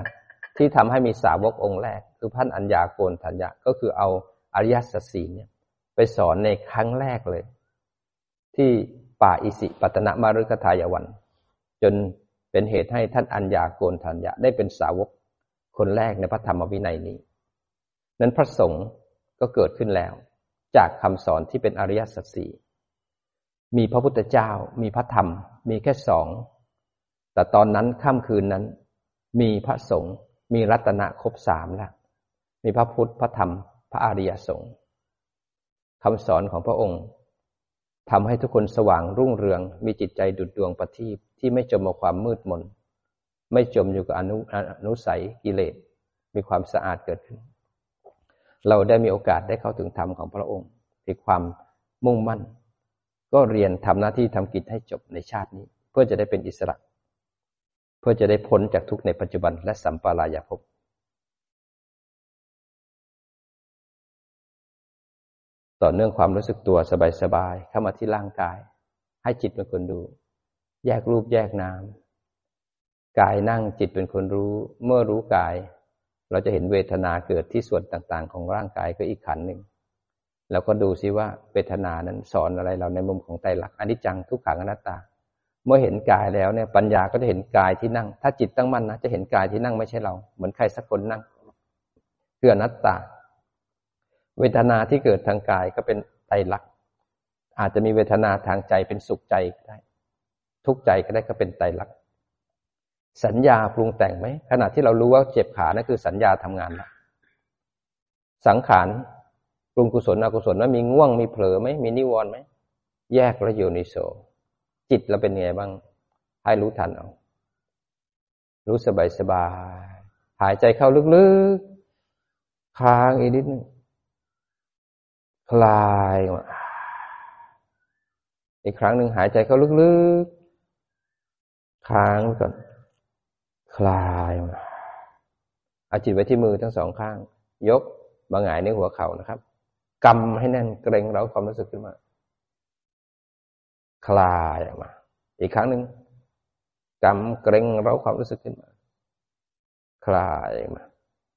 ที่ทำให้มีสาวกองค์แรก คือพันอัญญาโกนทัญญาก็คือเอาอริยสัจสี่เนี่ยไปสอนในครั้งแรกเลย ที่ป่าอิสิปตนะมารุกทายวัน จนเป็นเหตุให้ท่านอัญญาโกนทัญญาได้เป็นสาวกคนแรกในพระธรรมวินัยนี้ นั้นพระสงฆ์ก็เกิดขึ้นแล้ว จากคำสอนที่เป็นอริยสัจสี่ มีพระพุทธเจ้า มีพระธรรม มีแค่สอง แต่ตอนนั้นค่ำคืนนั้น มีพระสงฆ์มีรัตนะครบสามแล้วมีพระพุทธพระธรรม พระอริยสงฆ์คำสอนของพระองค์ทำให้ทุกคนสว่างรุ่งเรือง มีจิตใจดุดดวงประทีปที่ไม่จมกับความมืดมน ไม่จมอยู่กับอนุอนุสัยกิเลส มีความสะอาดเกิดขึ้น เราได้มีโอกาสได้เข้าถึงธรรมของพระองค์มีความมุ่งมั่น ก็เรียนทำหน้าที่ทำกิจให้จบในชาตินี้ เพื่อจะได้เป็นอิสระ เพื่อจะได้พ้นจากทุกในปัจจุบันและสัมปรายภพต่อเนื่องความรู้สึกตัวสบายๆเข้ามาที่ร่างกาย ให้จิตเป็นคนดู แยกรูปแยกนามกายนั่งจิตเป็นคนรู้ เมื่อรู้กาย เราจะเห็นเวทนาเกิดที่ส่วนต่างๆ ของร่างกายก็อีกขันหนึ่ง เราก็ดูซิว่าเวทนานั้นสอนอะไรเราในมุมของไตรลักษณ์อนิจจังทุกขังอนัตตา เมื่อเห็นกายแล้วเนี่ยปัญญาก็จะเห็นกายที่นั่ง ถ้าจิตตั้งมั่นนะจะเห็นกายที่นั่งไม่ใช่เรา เหมือนใครสักคนนั่งคืออนัตตา เวทนาที่เกิดทางกายก็เป็นไตรลักษณ์อาจจะมีเวทนาทางใจเป็นสุขใจก็ได้ ทุกใจก็ได้ก็เป็นไตรลักษณ์สัญญาปรุงแต่งไหมขณะที่เรารู้ว่าเจ็บขานั่นคือสัญญาทำงานแล้วสังขาร รุงกุศลอกุศลว่ามีง่วงมีเผลอไหมมีนิวรณ์ไหมแยกแล้วอยู่ในโสจิตเราเป็นไงบ้าง ให้รู้ทันเอา รู้สบายสบายหายใจเข้าลึกๆ ค้างอีกนิดนึงคลายมาอีกครั้งหนึ่งหายใจเข้าลึกๆ ค้างก่อน คลายมาเอาจิตไว้ที่มือทั้งสองข้าง ยกบางหงายในหัวเข่านะครับ กำให้แน่นเกรงเราความรู้สึกขึ้นมา คลายออกมา อีกครั้งหนึ่งกำเกรงเราความรู้สึกขึ้นมา คลายออกมา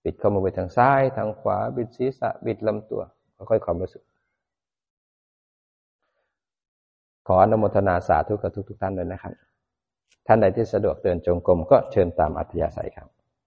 ปิดเข้ามาไปทางซ้ายทางขวา บิดศีรษะ บิดลำตัวค่อยๆความรู้สึก ขออนุโมทนาสาธุกับทุกๆท่านเลยนะครับ ท่านใดที่สะดวกเดินจงกรมก็เชิญตามอัธยาศัยครับ